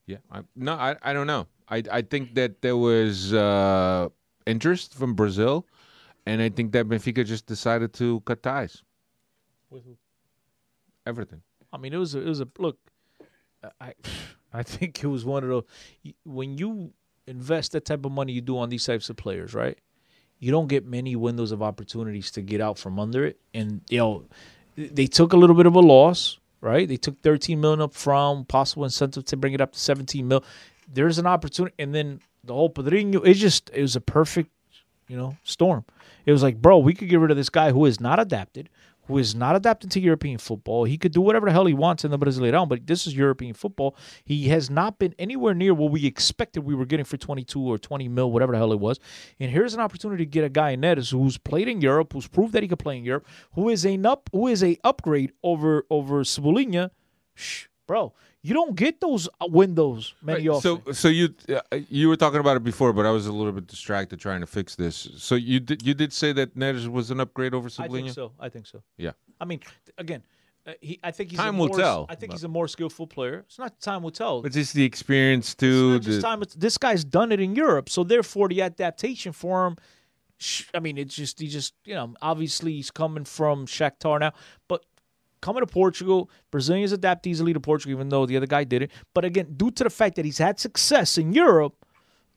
Yeah, I, no, I, I don't know. I, I think that there was uh, interest from Brazil, and I think that Benfica just decided to cut ties. With who? Everything. I mean, it was a, it was a look. I I think it was one of those when you invest that type of money you do on these types of players, right? You don't get many windows of opportunities to get out from under it, and you know they took a little bit of a loss, right? They took 13 million up from possible incentive to bring it up to 17 mil. There's an opportunity, and then the whole Pedrinho. It just it was a perfect, you know, storm. It was like, bro, we could get rid of this guy who is not adapted, who is not adapted to European football. He could do whatever the hell he wants in the Brasileirão, but this is European football. He has not been anywhere near what we expected we were getting for 22 or 20 mil, whatever the hell it was. And here's an opportunity to get a guy in Neres who's played in Europe, who's proved that he could play in Europe, who is a up, who is a upgrade over over Cebolinha. Shh, bro, you don't get those uh, windows many Right, often. So so you uh, you were talking about it before, but I was a little bit distracted trying to fix this. So you did you did say that Neres was an upgrade over I think so. I think so. Yeah. I mean, again, uh, he. I think he's Time a will more, tell, I think he's a more skillful player. It's not time will tell. But just the experience It's too. the- time. It's, this guy's done it in Europe, so therefore the adaptation for him. I mean, it's just he just you know obviously he's coming from Shakhtar now, but coming to Portugal, Brazilians adapt easily to Portugal, even though the other guy didn't. But again, due to the fact that he's had success in Europe,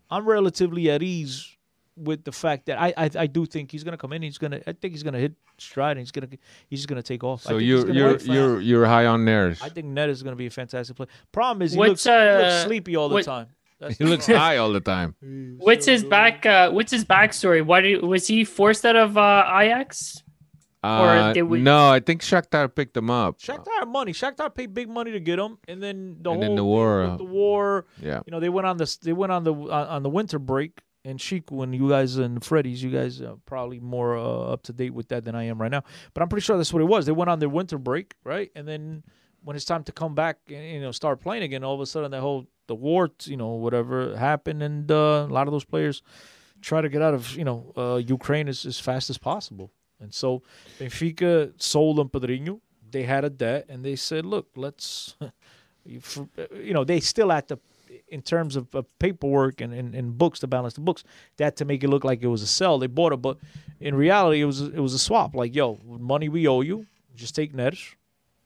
I'm relatively at ease with the fact that I I, I do think he's gonna come in. He's gonna I think he's gonna hit stride and he's gonna he's just gonna take off. So think he's you're you're fast. you're you're high on Neres. I think Ned is gonna be a fantastic player. Problem is he, What's, looks, he looks uh, sleepy all the time. *laughs* That's he looks problem. high all the time. What's his back? Uh, what's his backstory? Why did, was he forced out of uh, Ajax? Uh, did we- no, I think Shakhtar picked them up. Shakhtar had money. Shakhtar paid big money to get them, and then the And whole then the war, with uh, the war. Yeah. You know, they went on the they went on the on on the winter break. And Sheik, when you guys and Freddy's, you guys are probably more uh, up to date with that than I am right now. But I'm pretty sure that's what it was. They went on their winter break, right? And then when it's time to come back and you know start playing again, all of a sudden that whole the war, you know, whatever happened, and uh, a lot of those players try to get out of you know uh, Ukraine as, as fast as possible. And so Benfica sold them Pedrinho. They had a debt, and they said, "Look, let's." *laughs* you know, they still had to, in terms of, of paperwork and, and, and books to balance the books, that to make it look like it was a sell. They bought it, but in reality, it was it was a swap. Like, yo, money we owe you, just take Neres,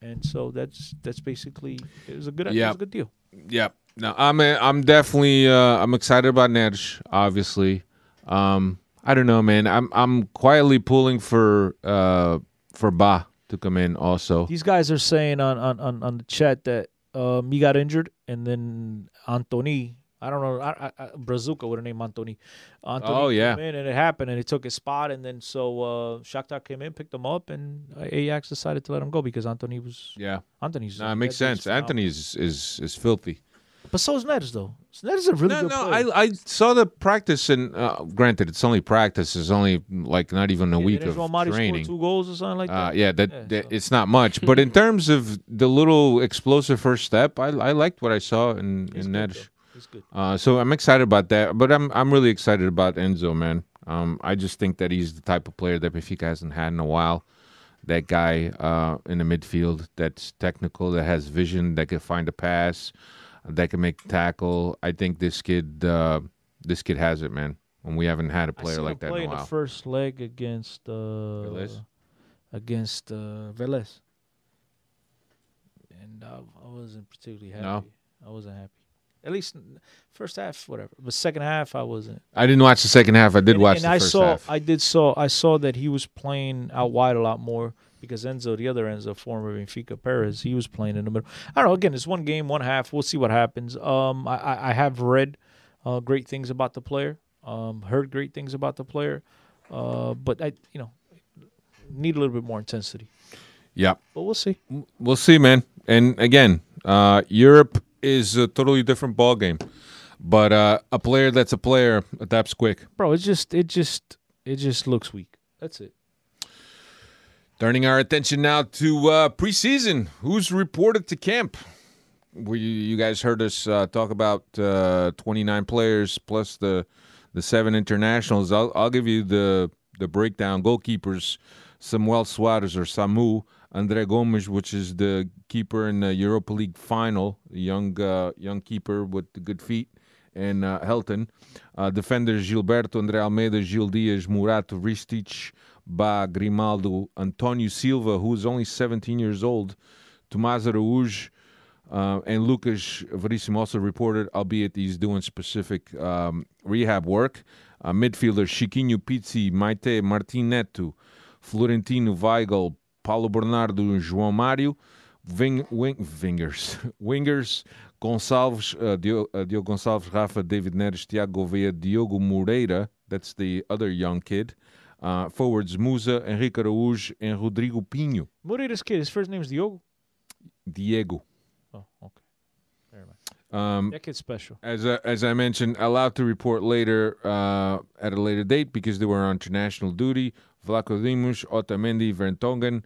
and so that's that's basically it was a good it was a good deal. Yeah. No, I'm uh, I'm definitely uh, I'm excited about Nedge. Obviously, um, I don't know, man. I'm I'm quietly pulling for uh for Bah to come in also. These guys are saying on on, on, on the chat that um, he got injured, and then Antony. I don't know. I, I, Brazuca would have named Antony. Antony Oh, yeah. came in and it happened, and he took his spot, and then so uh, Shakhtar came in, picked him up, and Ajax decided to let him go because Antony was Yeah, Antony's. no, it makes sense. Antony is is is filthy. But so is Neres though. Neres is a really No, good no, player. I I saw the practice, and uh, granted, it's only practice. It's only like not even a Yeah, week of score training. two goals or something like Uh, that. yeah, that, Yeah, that so- it's not much, but in terms of the little explosive first step, I I liked what I saw in He's in good. Uh, so I'm excited about that, but I'm I'm really excited about Enzo, man. Um, I just think that he's the type of player that Benfica hasn't had in a while. That guy uh, in the midfield that's technical, that has vision, that can find a pass, that can make a tackle. I think this kid, uh, this kid has it, man. And we haven't had a player like that play in a in the while. first leg against uh, Velez? against uh, Velez, and uh, I wasn't particularly happy. No? I wasn't happy. At least first half, whatever. But second half, I wasn't. I didn't watch the second half. I did and, watch and the I first saw, half. I did saw, I saw that he was playing out wide a lot more because Enzo, the other Enzo, former Benfica Perez, he was playing in the middle. I don't know. Again, it's one game, one half. We'll see what happens. Um, I, I, I have read uh, great things about the player. Um, heard great things about the player. Uh, but I, you know, need a little bit more intensity. yeah. But we'll see. We'll see, man. And again, uh, Europe is a totally different ball game. But uh, a player that's a player adapts quick. Bro, it's just, it just, it just looks weak. That's it. Turning our attention now to uh, preseason. Who's reported to camp? We, you guys heard us uh, talk about uh, 29 players plus the the seven internationals. I'll, I'll give you the the breakdown. Goalkeepers: Samuel Soares or Samu, Andre Gomes, which is the keeper in the Europa League final, young uh, young keeper with good feet, and uh, Helton. Uh, defenders: Gilberto, André Almeida, Gil Dias, Morato, Ristic, Bah, Grimaldo, Antonio Silva, who is only 17 years old, Tomás Araújo, uh, and Lucas Verissimo also reported, albeit he's doing specific um, rehab work. Uh, midfielders Chiquinho Pizzi, Meïté Martim Neto, Florentino Weigl, Paulo Bernardo, João Mário. Wing, wing, wingers, *laughs* wingers, Gonçalves, uh, Diogo, uh, Diogo Gonçalves, Rafa, David Neres, Tiago Gouveia, Diogo Moreira. That's the other young kid. Uh, forwards Musa, Henrique Araújo, and Rodrigo Pinho. Moreira's kid, his first name is Diogo. Diego. Oh, okay. Never mind. Um, That kid's special. as I, as I mentioned, allowed to report later uh, at a later date because they were on international duty. Vlaco Dimos, Otamendi, Vertonghen,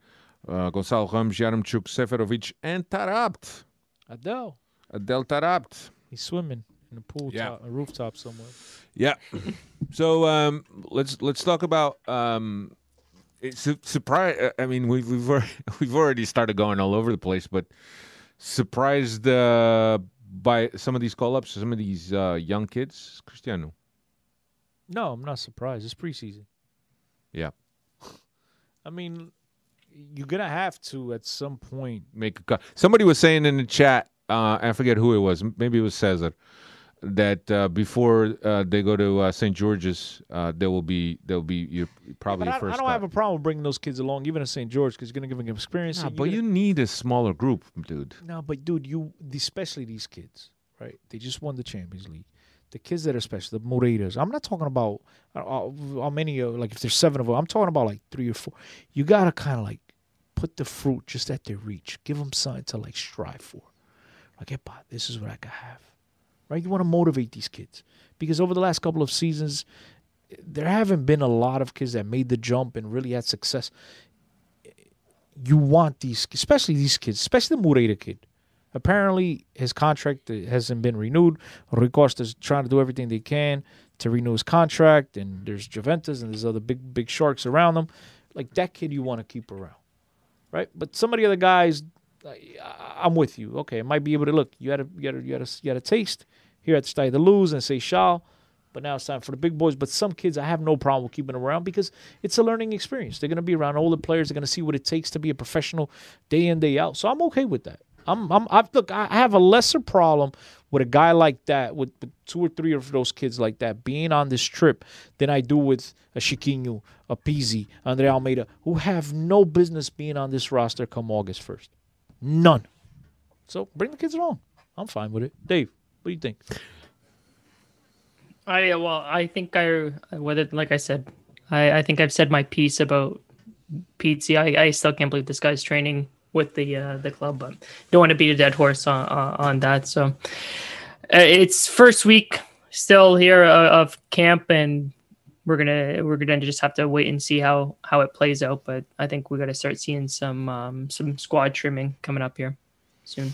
uh, Gonçalo Ramos, Yaremchuk, Seferovic, and Taarabt. Adele. Adel Taarabt. He's swimming in the pool Yeah. top, a rooftop somewhere. Yeah. so um, let's let's talk about um, it's su- surprise. I mean, we've we've already, *laughs* we've already started going all over the place, but surprised uh, by some of these call ups, some of these uh, young kids. Cristiano. No, I'm not surprised. It's preseason. Yeah. I mean, you're gonna have to at some point. make a cut. Somebody was saying in the chat, uh, I forget who it was. Maybe it was Cesar. That uh, before uh, they go to uh, St. George's, uh, there will be there will be your, probably But your I, first. I don't cut. have a problem bringing those kids along, even at St. George, because you're gonna give them experience. Nah, but you're you need a smaller group, dude. No, but dude, you especially these kids, right? They just won the Champions League. The kids that are special, the Moreiras. I'm not talking about uh, uh, how many, like if there's seven of them. I'm talking about like three or four. You gotta kind of like put the fruit just at their reach. Give them something to like strive for. Like, hey, this is what I could have. Right? You want to motivate these kids because over the last couple of seasons, there haven't been a lot of kids that made the jump and really had success. You want these, especially these kids, especially the Moreira kid. Apparently, his contract uh, hasn't been renewed. Rui is trying to do everything they can to renew his contract, and there's Juventus and there's other big, big sharks around them. Like that kid, you want to keep around, right? But some of the other guys, I'm with you. Okay, might be able to look. You had a, you had a, you had a, you had a taste here at the Stade de Luz and Seixal, but now it's time for the big boys. But some kids, I have no problem with keeping around because it's a learning experience. They're going to be around older players. They're going to see what it takes to be a professional day in day out. So I'm okay with that. I'm, I'm, I look. I have a lesser problem with a guy like that, with, with two or three of those kids like that being on this trip, than I do with a Chiquinho, a Pizzi, Andre Almeida, who have no business being on this roster come August first. None. So bring the kids along. I'm fine with it. Dave, what do you think? I well, I think I whether like I said, I, I think I've said my piece about Pizzi. I, I still can't believe this guy's training with the uh, the club, but don't want to beat a dead horse on on, on that. So uh, it's first week still here uh, of camp, and we're gonna we're gonna just have to wait and see how how it plays out. But I think we got to start seeing some um, some squad trimming coming up here soon.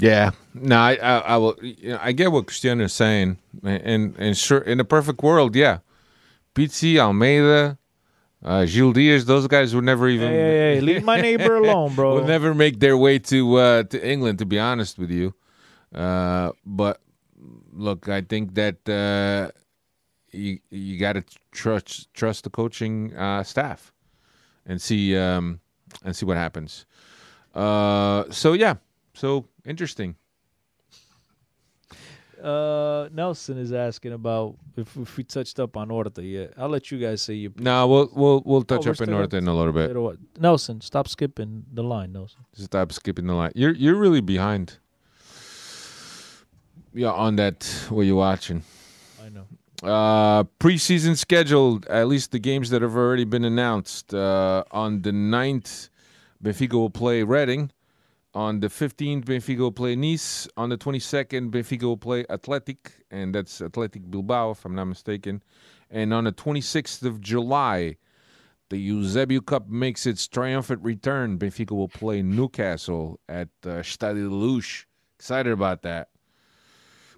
Yeah, no, I, I, I will. You know, I get what Cristiano is saying, and and sure, in a perfect world, yeah, Pizzi, Almeida, uh, Gil Dias, those guys would never even. Hey, hey, hey, leave my neighbor *laughs* alone, bro. Would never make their way to uh, to England, to be honest with you. Uh, but look, I think that uh, you you got to trust trust the coaching uh, staff and see um, and see what happens. Uh, so yeah, so interesting. Uh, Nelson is asking about if, if we touched up on Orta yet. I'll let you guys say your No, we'll we'll we'll touch we're up in up- in a little bit. Nelson, stop skipping the line, Nelson. Stop skipping the line. You're you're really behind. Yeah, on that what you watching. Uh, preseason scheduled, at least the games that have already been announced. Uh, on the 9th, Benfica will play Reading. On the 15th, Benfica will play Nice. On the 22nd, Benfica will play Athletic, and that's Athletic Bilbao, if I'm not mistaken. And on the 26th of July, The Eusebio Cup makes its triumphant return. Benfica will play Newcastle at uh, Stadio de Luz. Excited about that.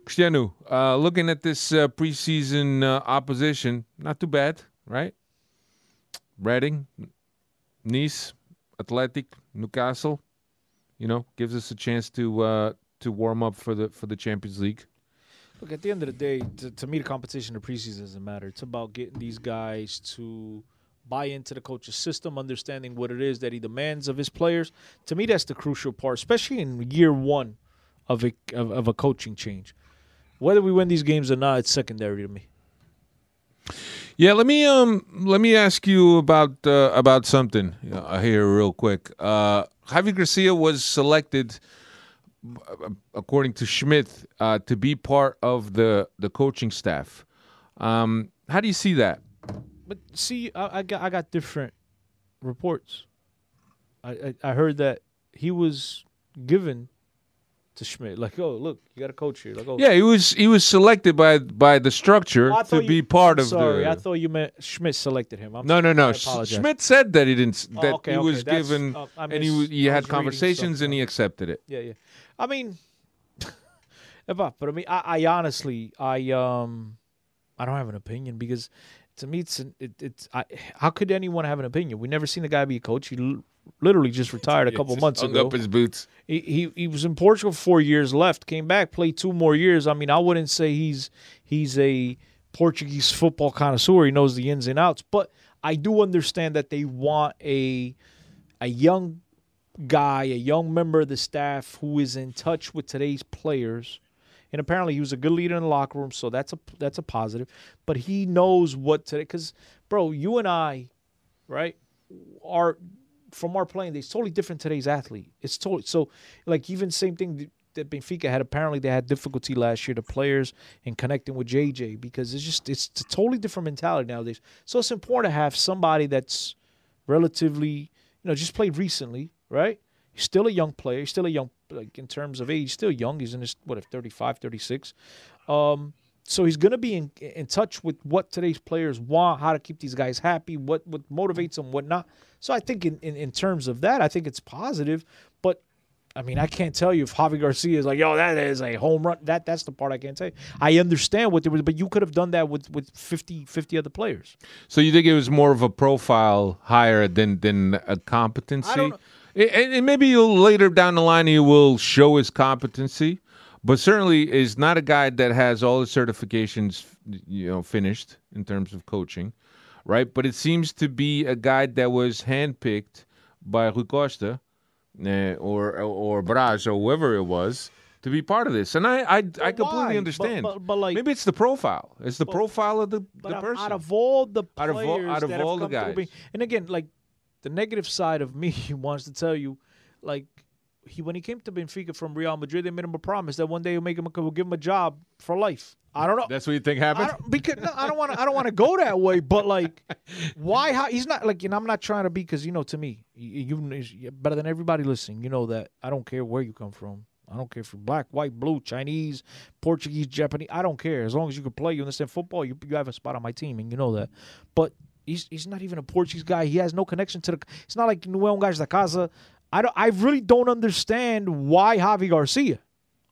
Cristiano, uh, looking at this uh, preseason uh, opposition, not too bad, right? Reading, Nice, Athletic, Newcastle. You know, gives us a chance to uh, to warm up for the for the Champions League. Look, at the end of the day, to, to me, the competition the preseason doesn't matter. It's about getting these guys to buy into the coach's system, understanding what it is that he demands of his players. To me, that's the crucial part, especially in year one of a of, of a coaching change. Whether we win these games or not, it's secondary to me. Yeah, let me um let me ask you about uh, about something uh, here real quick. Uh, Javi Garcia was selected, uh, according to Schmidt, uh, to be part of the the coaching staff. Um, how do you see that? But see, I, I got I got different reports. I, I I heard that he was given to Schmidt, like, oh, look, you got a coach here. Like, oh, Yeah, he was he was selected by by the structure Oh, to you- be part I'm of sorry, the. I thought you meant Schmidt selected him. I'm no, no, no. Sch- apologize. Schmidt said that he didn't. Oh, That okay, he was that's- given, uh, and he he had conversations, and he accepted it. Yeah, yeah. I mean, *laughs* but I mean, I, I honestly, I um, I don't have an opinion because to me, it's an, it, it's I, how could anyone have an opinion? We never seen the guy be a coach. He l- literally just retired a *laughs* couple Just months hung ago. up his boots. He, he he was in Portugal for four years, left, came back, played two more years. I mean, I wouldn't say he's he's a Portuguese football connoisseur. He knows the ins and outs, but I do understand that they want a a young guy, a young member of the staff who is in touch with today's players. And apparently, he was a good leader in the locker room, so that's a that's a positive. But he knows what today, because bro, you and I, right, are from our playing days totally different today's athlete. It's totally so like even same thing that Benfica had. Apparently, they had difficulty last year. The players in connecting with JJ because it's just it's a totally different mentality nowadays. So it's important to have somebody that's relatively you know just played recently, right? He's still a young player. He's still a young like in terms of age, still young. He's in his what if 35, 36. Um, so he's going to be in, in touch with what today's players want, how to keep these guys happy, what what motivates them, what not. So I think in, in, in terms of that, I think it's positive. But I mean, I can't tell you if Javi Garcia is like, yo, that is a home run. That that's the part I can't tell you. I understand what there was, but you could have done that with with 50, 50 other players. So you think it was more of a profile higher than than a competency? I don't know. A- And, and maybe you'll later down the line he will show his competency, but certainly is not a guy that has all his certifications, you know, finished in terms of coaching, right? But it seems to be a guy that was handpicked by Rui Costa, eh, or or Braz or whoever it was. To be part of this, and I I, I completely But- understand. but- but, like- maybe it's the profile. It's the profile of the, But the person. out of all the Out of players all- out of all the guys. me- and again, like the negative side of me *laughs* wants to tell you, like he when he came to Benfica from Real Madrid, they made him a promise that one day he'll make him a, will give him a job for life. I don't know. That's what you think I happened. don't, because no, I don't want to. I don't want to go that way. But like, why? How he's not like. You know, I'm not trying to be because you know, to me, you, you better than everybody listening. You know that I don't care where you come from. I don't care if you're black, white, blue, Chinese, Portuguese, Japanese. I don't care as long as you can play. You understand football. You you have a spot on my team, and you know that. But he's he's not even a Portuguese guy. He has no connection to the. It's not like Nuevo Guys da Casa. I don't. I really don't understand why Javi Garcia.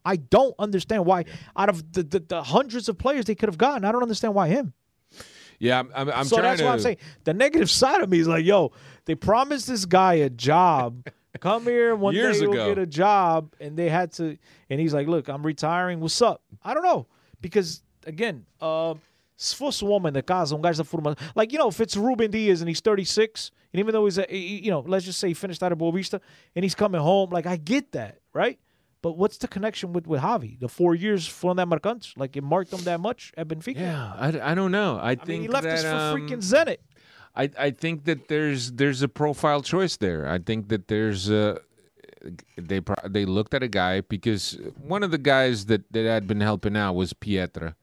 I don't understand why out of the, the, the hundreds of players they could have gotten, I don't understand why him. Yeah, I'm, I'm, I'm so that's to. why I'm saying the negative side of me is like, yo, they promised this guy a job. *laughs* Come here one Years day you'll get a job, and they had to. And he's like, look, I'm retiring. What's up? I don't know because again, uh, se fosse um homem da casa, um gajo da forma, like you know, if it's Ruben Dias and he's 36, and even though he's a, you know, let's just say he finished out of Boavista and he's coming home, like I get that, right? But what's the connection with with Javi? The four years from that Marcantes, like it marked him that much at Benfica. Yeah, I, I don't know. I, I think mean, he left that, us for um, freaking Zenit. I, I think that there's there's a profile choice there. I think that there's uh they pro- they looked at a guy because one of the guys that, that had been helping out was Pietra.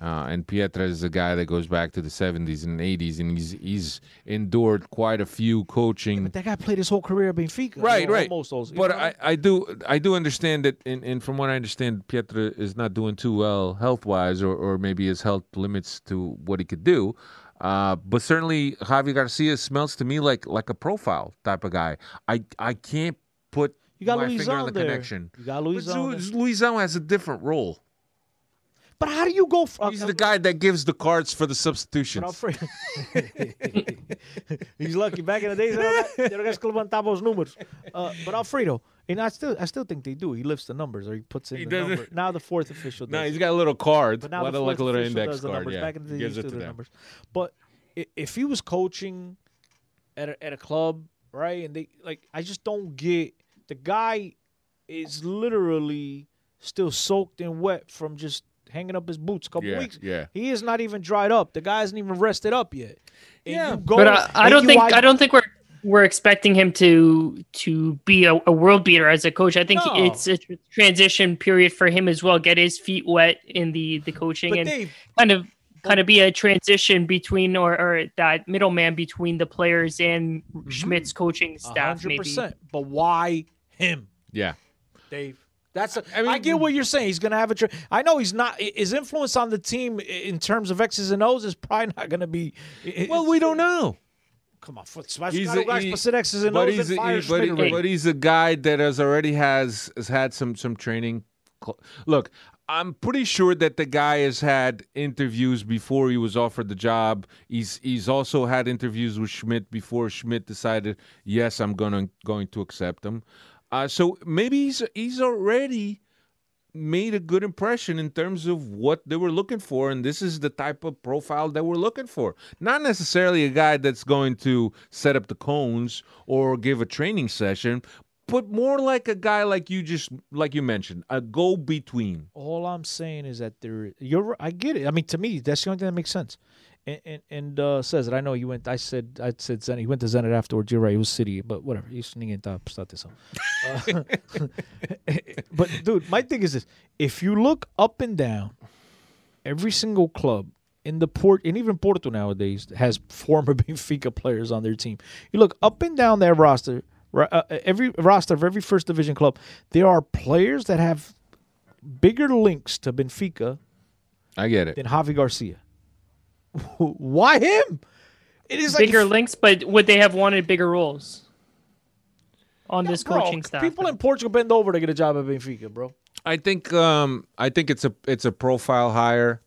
Uh, and Pietra is a guy that goes back to the 70s and 80s, and he's he's endured quite a few coaching. But that guy played his whole career at Benfica. Right, right. Almost those. But I, I do I do understand that, and, and from what I understand, Pietra is not doing too well health wise, or, or maybe his health limits to what he could do. Uh, but certainly Javi Garcia smells to me like like a profile type of guy. I I can't put You got my Luis finger on the there. connection. You got But Luis Lu- Luisão has a different role. But how do you go? From, He's the guy that gives the cards for the But substitutions. Alfredo. *laughs* He's lucky. Back in the days, they don't guys levantava os números. Uh, but Alfredo, and I still, I still think they do. He lifts the numbers, or he puts in He the doesn't- number. Now the fourth official does. No, he's got a little card, but now the like a little index does the card. numbers. Yeah, Back in the day, he gives used it to to the them. numbers. But if he was coaching at a, at a club, right, and they like, I just don't get the guy is literally still soaked and wet from just hanging up his boots a couple Yeah, weeks. yeah. He is not even dried up. The guy hasn't even rested up yet. And Yeah. you go, But uh, I don't think ide- I don't think we're we're expecting him to to be a, a world beater as a coach. I think No. it's a transition period for him as well. Get his feet wet in the the coaching But and Dave, kind of kind of be a transition between or, or that middleman between the players and Schmidt's coaching staff. hundred Maybe. But why him, Yeah. Dave? That's a, I, I mean- get what you're saying. He's going to have a. Tra- I know he's not. His influence on the team in terms of X's and O's is probably not going to be. Well, we don't know. Come on, foot smash. He's a- he- X's and but O's he's and a, fire he- but, he- but he's a guy that has already has has had some some training. Look, I'm pretty sure that the guy has had interviews before he was offered the job. He's he's also had interviews with Schmidt before Schmidt decided, yes, I'm gonna going to accept him. Uh, so maybe he's he's already made a good impression in terms of what they were looking for and this is the type of profile that we're looking for not necessarily a guy that's going to set up the cones or give a training session but more like a guy like you just like you mentioned a go between All I'm saying is that there. You're. I get it. I mean, to me, that's the only thing that makes sense. And and, and uh, says it. I know you went. I said. I said Zenit. He went to Zenit afterwards. You're right. It was City, but whatever. He's tá a prestar atenção. Uh, *laughs* but dude, my thing is this: if you look up and down, every single club in the port, and even Porto nowadays has former *laughs* Benfica players on their team. You look up and down that roster. Uh, every roster of every first division club, there are players that have bigger links to Benfica i get it than Javi Garcia. *laughs* Why him? It is like bigger if- links, but would they have wanted bigger roles on this Bro, coaching staff? People in Portugal bend over to get a job at Benfica, bro. i think um i think it's a it's a profile hire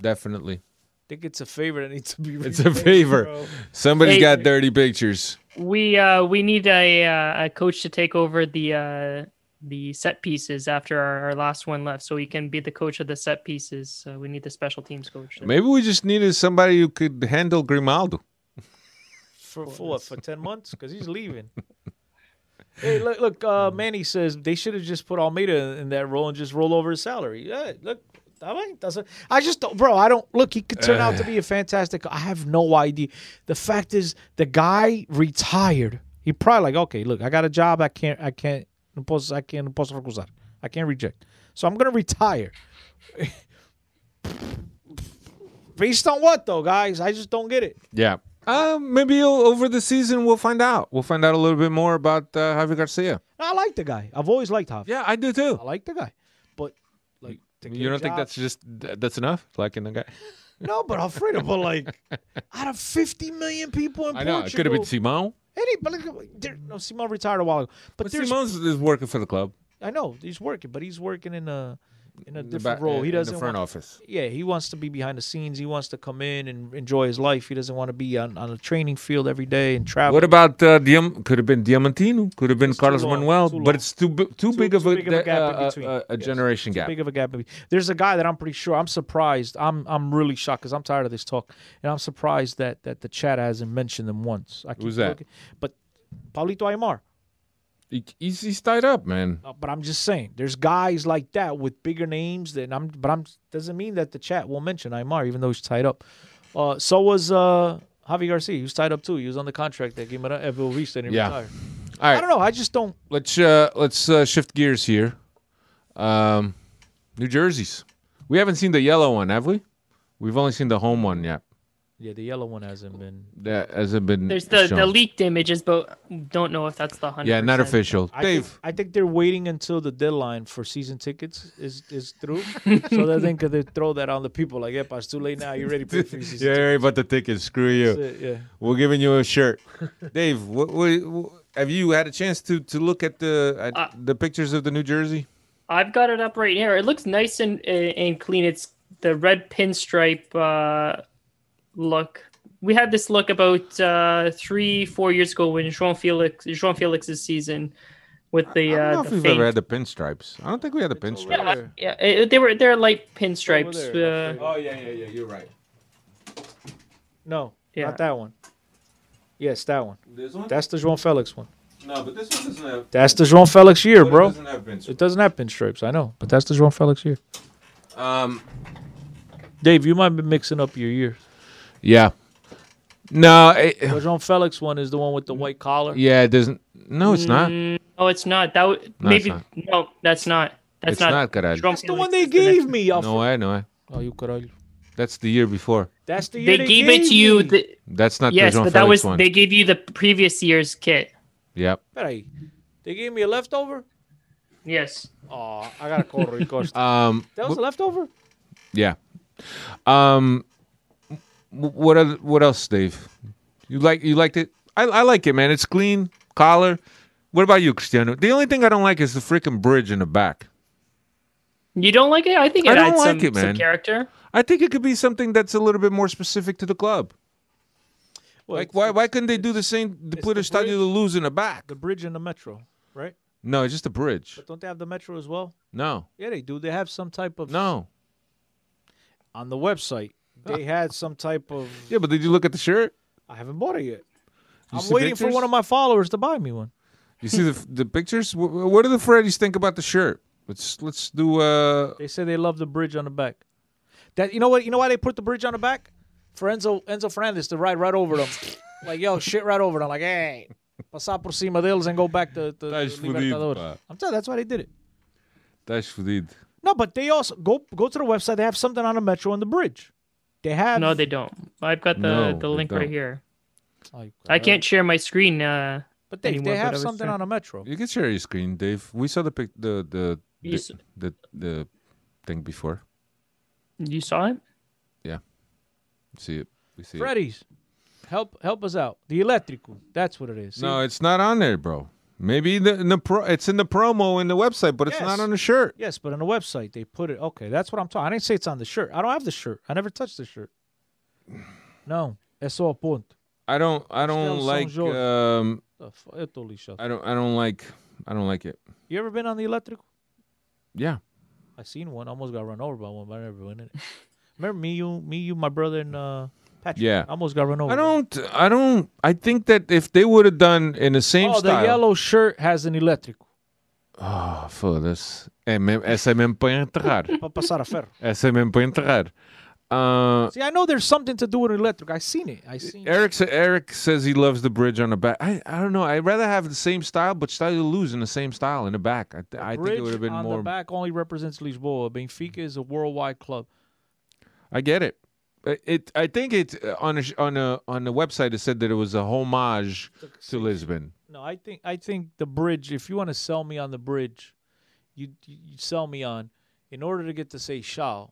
definitely I think it's a favor that needs to be. it's a favor bro. somebody's Hey- got dirty pictures we uh we need a uh, a coach to take over the uh the set pieces after our, our last one left, so he can be the coach of the set pieces. So we need the special teams coach. maybe we just needed somebody who could handle grimaldo For, for what? For ten months? Because he's leaving. *laughs* hey, look, look. Uh, Manny says they should have just put Almeida in that role and just roll over his salary. Yeah, look. I mean, that's a, I just don't, bro. I don't look. He could turn out to be a *sighs* fantastic. I have no idea. The fact is, the guy retired. He probably like, okay, look, I got a job. I can't, I can't, no posso, I can't, no posso recusar. I can't reject. So I'm gonna retire. Based on what though, guys? I just don't get it. Yeah. Uh, maybe o- over the season we'll find out. We'll find out a little bit more about uh, Javi Garcia. I like the guy. I've always liked Javi. Yeah, I do too. I like the guy, but like, to You don't think job- that's just that's enough? Liking the guy? no? But Alfredo, but *laughs* like, out of fifty million people in I know. It could have been Portugal, Any, but no, Simon retired a while ago. But But Simon's is working for the club. I know he's working, but he's working in a in a different ba- role. He in the doesn't front want, office. Yeah, he wants to be behind the scenes. He wants to come in and enjoy his life. He doesn't want to be on, on a training field every day and travel. What about uh, Diam? Could have been Diamantino. Could have been It's Carlos long, Manuel. But it's too too, Too- big of too a, big of a gap in uh, between. uh, a Yes, generation too gap. Big of a gap. There's a guy that I'm pretty sure. I'm surprised. I'm I'm really shocked because I'm tired of this talk, and I'm surprised that that the chat hasn't mentioned them once. I Who's that? looking- But Paulito Aimar. He- he's, he's tied up, man. But I'm just saying, there's guys like that with bigger names. That I'm, but I'm doesn't mean that the chat will mention Aimar, even though he's tied up. Uh, so was uh, Javi Garcia. He was tied up too. He was on the contract that Guimara Evo Vista and he Yeah. retired. All I don't know. I just don't. let's uh, let's uh, shift gears here. Um, New Jersey's. We haven't seen the yellow one, have we? We've only seen the home one yet. Yeah, the yellow one hasn't been. That hasn't been. There's the, the leaked images, but don't know if that's the hundred. Yeah, not official. I Dave. think, I think they're waiting until the deadline for season tickets is is through, *laughs* so they think they throw that on the people. Like, yep, it's too late now. You ready for the season? *laughs* Yeah, right about the tickets. Screw you. tickets? Yeah. We're giving you a shirt. *laughs* Dave, what, what, what- have you had a chance to, to look at the at Uh, the pictures of the New Jersey? I've got it up right here. It looks nice and and clean. It's the red pinstripe uh, look. We had this look about uh, three, four years ago when João Felix, João Felix's season with the I don't know uh, if we've fade. ever had the pinstripes. I don't think we had the pinstripes. yeah, yeah, it- they were they're light pinstripes. Uh, Oh yeah, yeah, yeah. You're right. No, Yeah. not that one. Yes, that one. This one? That's the João Felix one. No, but this one doesn't have. That's the João Felix year, bro. It doesn't have pinstripes. It doesn't have pinstripes, I know, but that's the João Felix year. Um. Dave, you might be mixing up your years. Yeah. No. It, The *sighs* João Felix one is the one with the white collar. yeah, it doesn't. No, it's not. mm, oh, it's not. That w- No, it's maybe not. no, that's not. That's It's not. not, caralho. That's the one they is the next- gave me. No way, no way. Oh, you caralho. That's the year before. That's the year They gave it to you. The, That's not yes, the Jean but that was one. they gave you the previous year's kit. Yep. Peraí. They gave me a leftover? Yes. Oh, I gotta call Rui Um. that was a leftover? Yeah. Um. W- What other, What else, Dave? You like you liked it? I I like it, man. It's clean collar. What about you, Cristiano? The only thing I don't like is the freaking bridge in the back. You don't like it? I think it I don't adds like some, it, man. some character. I think it could be something that's a little bit more specific to the club. Well, Like why why couldn't they do the same? To put the a Stadio bridge. Luz in the back? The bridge and the metro, right? No, it's just a bridge. But don't they have the metro as well? No, Yeah, they do. They have some type of no. on the website. They had some type of. Yeah, but did you look at the shirt? I haven't bought it yet. You I'm waiting for pictures? one of my followers to buy me one. You see the the pictures? Wh- wh- What do the Freddies think about the shirt? Let's let's do. uh They say they love the bridge on the back. That you know what? You know why they put the bridge on the back? For Enzo Enzo Fernandez to ride right over them, *laughs* like yo, shit right over them. Like hey, pasar por cima deles and go back to, to Estás Libertadores. pá. I'm telling you, that's why they did it. That's fodido. No, but they also go go to the website. They have something on the metro and the bridge. They have No, they don't. I've got the, No, the link right don't. here. Oh, I can't share my screen. Uh, But they, anymore, they have I something on a metro. You can share your screen, Dave. We saw the pic, the the You the, s- the the thing before. you saw it? Yeah. See it. We see it. Freddy's, help help us out. The electrical. That's what it is. See? No, it's not on there, bro. Maybe the, in the pro, it's in the promo in the website, but it's Yes. not on the shirt. Yes, but on the website they put it. Okay, that's what I'm talking. I didn't say it's on the shirt. I don't have the shirt. I never touched the shirt. No, es só ponto. I don't. I don't São like. Um, The fu- Eu tô lixado. I don't. I don't like. I don't like it. You ever been on the electrical? Yeah. I seen one. Almost got run over by one, but I never went in it. *laughs* Remember me, you, me, you, my brother, and uh, Patrick. Yeah. almost got run over. I don't. I don't. I think that if they would have done in the same style. Oh, style. the yellow shirt has an electrical. Oh, foda-se. É mesmo, essa é mesmo para enterrar. Para passar a ferro. essa é mesmo para enterrar. Uh, See, I know there's something to do with electric. I seen it. I seen. Eric sa- Eric says he loves the bridge on the back. I, I don't know. I'd rather have the same style, but style lose in the same style in the back. I, th- I think it would have been on more. the back only represents Lisboa. Benfica is a worldwide club. I get it. It, it I think it uh, on a, on a on the website it said that it was a homage to Lisbon. No, I think I think the bridge. If you want to sell me on the bridge, you you sell me on. In order to get to Seixal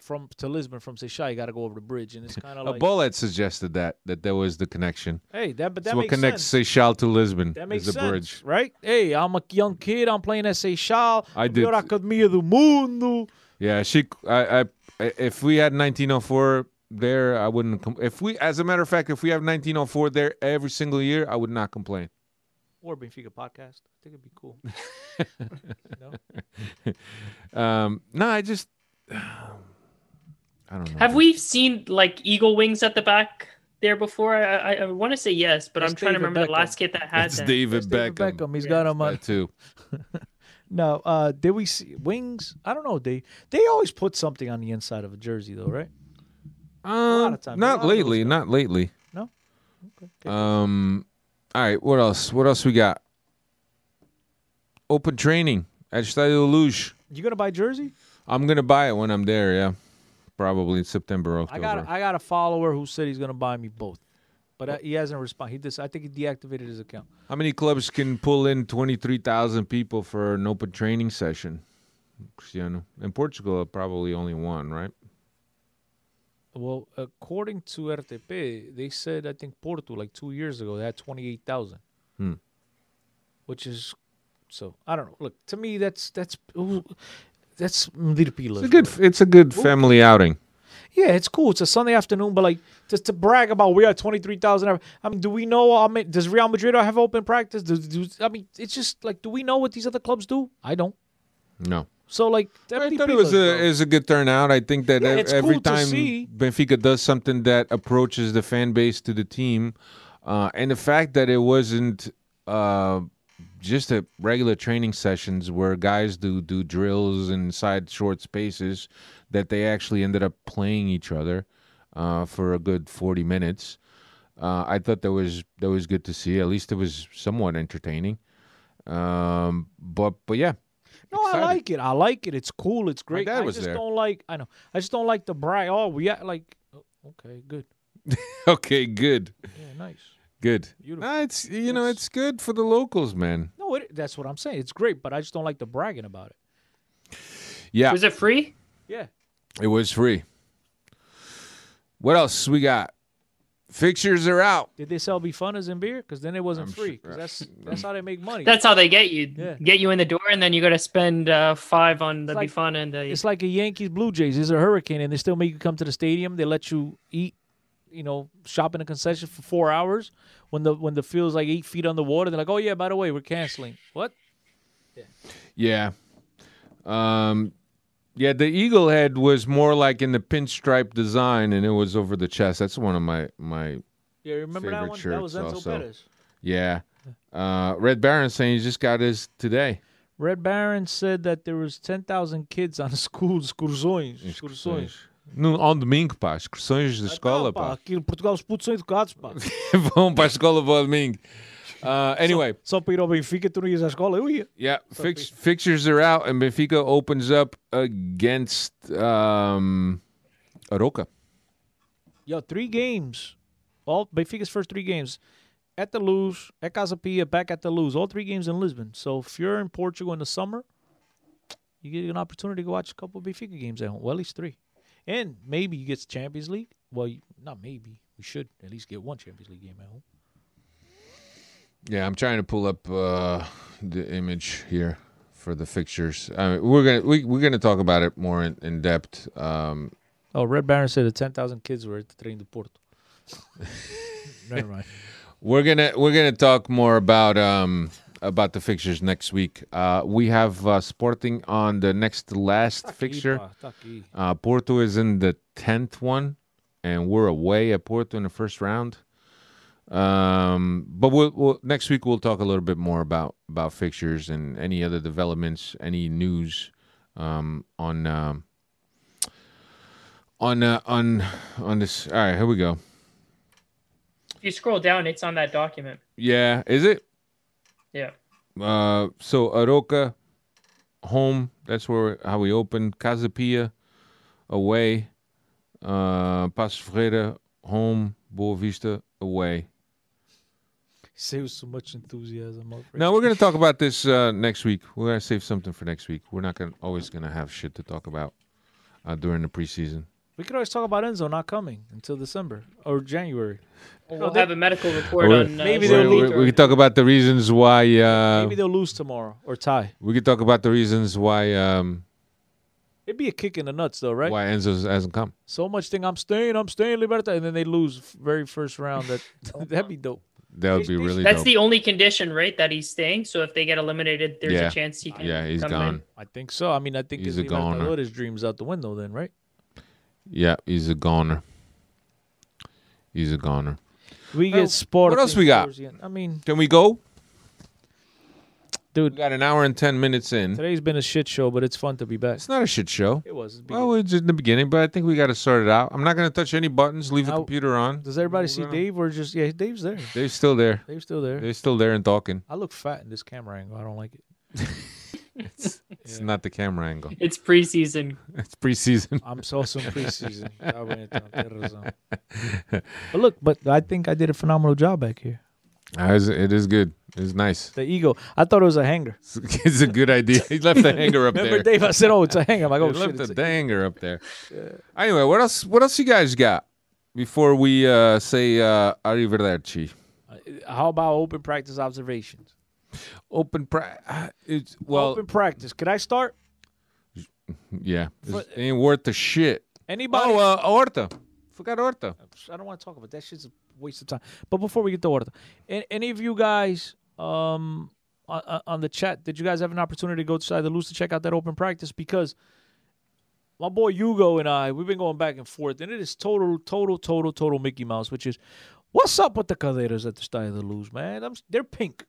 from to Lisbon from Seixal, you got to go over the bridge, and it's kind of *laughs* A like, bullet suggested that that there was the connection. hey, that but that so what connects sense. Seixal to Lisbon That makes is the sense, bridge. right? Hey, I'm a young kid. I'm playing at Seixal. I did. melhor academia do mundo. Yeah, she. I, I. If we had 1904 there, I wouldn't. Com- if we, as a matter of fact, if we have 1904 there every single year, I would not complain. Or Benfica podcast. I think it'd be cool. *laughs* Um, no, I just. I don't know. Have we seen like eagle wings at the back there before? I I, I want to say yes, but That's I'm trying to David remember the last kit that had It's that. David That's David Beckham. Beckham. He's got him on. That too. *laughs* No, uh, did we see wings? I don't know. They they always put something on the inside of a jersey, though, right? Um, of times, a lot not of those lately. Not lately. No. Okay. Um. All right. What else? What else we got? Open training at Stadio Luz. You gonna buy jersey? I'm gonna buy it when I'm there. Yeah. probably in September, I got I got a follower who said he's gonna buy me both, but uh, he hasn't responded. He just I think he deactivated his account. How many clubs can pull in 23,000 people for an open training session? Cristiano. In Portugal, probably only one, right? Well, according to RTP, they said I think Porto like two years ago they had twenty eight thousand, Hmm. which is so I don't know. Look to me that's that's ooh, that's ridiculous. It's a good. It's a good family outing. Yeah, it's cool. It's a Sunday afternoon, but like just to brag about we had twenty three thousand. I mean, do we know? I mean, does Real Madrid have open practice? Do, do, I mean, it's just like, do we know what these other clubs do? I don't. No. So like, I that'd thought it was a bro. is a good turnout. I think that Yeah, every cool time. Benfica does something that approaches the fan base to the team, uh, and the fact that it wasn't uh, just a regular training sessions where guys do do drills inside short spaces, that they actually ended up playing each other uh, for a good forty minutes. Uh, I thought that was that was good to see. At least it was somewhat entertaining. Um, but but yeah, No, I like it. I like it. It's cool. It's great. dad I was just there. don't like. I know. I just don't like the brag. Oh, we act like. oh, Okay, good. *laughs* okay, good. Yeah, nice. Good. Beautiful. Nah, it's you know It's- it's good for the locals, man. No, it, that's what I'm saying. It's great, but I just don't like the bragging about it. Yeah, Was it free? Yeah. It was free. What else we got? Fixtures are out. Did they sell bifanas and beer? Because then it wasn't I'm free. sure- that's that's how they make money. That's how they get you. Yeah. Get you in the door, and then you got to spend uh, five on the like- Bifana and the. It's like a Yankees Blue Jays. There's a hurricane, and they still make you come to the stadium. They let you eat, you know, shop in a concession for four hours. When the when the field's like eight feet underwater, they're like, "Oh yeah, by the way, we're canceling." What? Yeah. Um, yeah. The eagle head was more like in the pinstripe design, and it was over the chest. That's one of my my. Yeah, remember that Favorite one? That was shirts Enzo also. Perez. Yeah. Uh, Red Baron saying he just got his today. Red Baron said that there was ten thousand kids on *laughs* school excursões. Excursões. No, on domingo, pá. Excursões de escola, pá, pá. aqui em Portugal os putos são educados, pá. *laughs* Vão para a escola para o domingo. Uh, anyway, Só para ir ao Benfica, tu não ias à escola? Eu ia. Yeah, fix, fixtures are out, and Benfica opens up against um, Arouca. Yo, three games. All Benfica's first three games. At the Luz, at Casa Pia, back at the Luz. All three games in Lisbon. So if you're in Portugal in the summer, you get an opportunity to watch a couple of Benfica games at home. Well, at least three. And maybe you get the Champions League. Well, not maybe. We should at least get one Champions League game at home. Yeah, I'm trying to pull up uh, the image here for the fixtures. I mean, we're gonna we, we're gonna talk about it more in, in depth. Um, Oh, Red Baron said the 10,000 kids were at the train to Porto. *laughs* Never mind. we're gonna we're gonna talk more about um, about the fixtures next week. Uh, we have uh, Sporting on the next last fixture. Pá, tá aqui. Uh, Porto is in the tenth one, and we're away at Porto in the first round. Um, but we'll, we'll next week we'll talk a little bit more about about fixtures and any other developments, any news um, on um, on uh, on on this. All right, here we go. if you scroll down, it's on that document. Yeah, is it? Yeah. Uh, so Arouca, home. That's where how we open. Casa Pia, away. Uh, Paços Ferreira, home. Boavista, away. Say with so much enthusiasm. my friend. No, we're gonna talk about this uh, next week. We're gonna save something for next week. We're not gonna always gonna have shit to talk about uh, during the preseason. We could always talk about Enzo not coming until December or January. We'll they- have a medical report on. Uh, Maybe We, they'll Sporting leave- we, we could talk about the reasons why. Uh, Maybe they'll lose tomorrow or tie. we could talk about the reasons why um, It'd be a kick in the nuts, though, right? why Enzo hasn't come. So much thing. I'm staying. I'm staying. Libertad, and then they lose very first round. That *laughs* that'd be dope. That would be really That's dope. the only condition, right? That he's staying. So if they get eliminated, there's Yeah. a chance he can. yeah, he's come gone. in. I think so. I mean, I think He's his a goner. Libertadores dreams out the window. Then, right? Yeah, he's a goner. He's a goner. We Well, get sport. what else we got? I mean, Can we go? Dude. we got an hour and ten minutes in. today's been a shit show, but it's fun to be back. It's not a shit show. It was. It's Well, it's in the beginning, but I think we got to sort it out. I'm not going to touch any buttons. Leave the computer on. Does everybody We're see gonna- Dave or just yeah? Dave's there. They're still there. Dave's still there. They're still there and talking. I look fat in this camera angle. I don't like it. *laughs* It's not the camera angle. *laughs* It's preseason. *laughs* It's preseason. I'm so some preseason. Tá bom, então, tem razão. but look, but I think I did a phenomenal job back here. Uh, it is good. It's nice. The eagle. I thought it was a hanger. *laughs* It's a good idea. He left the hanger up Remember, there. Dave? I said, "Oh, it's a hanger." I'm like, He "Oh shit!" left the hanger up there. Anyway, what else? What else you guys got before we uh, say uh, arrivederci? How about open practice observations? Open pra- uh, It's well, open practice. Could I start? yeah. For- It ain't worth the shit. Anybody? Oh, uh, Horta. Forgot Horta. I don't want to talk about that. Shit's a waste of time. But before we get to any, any of you guys um on, on- the chat, did you guys have an opportunity to go to the Luz to check out that open practice? Because my boy Hugo and I, we've been going back and forth, and it is total, total, total, total Mickey Mouse. Which is, what's up with the cadeiras at the Estádio da Luz, man? I'm, they're pink.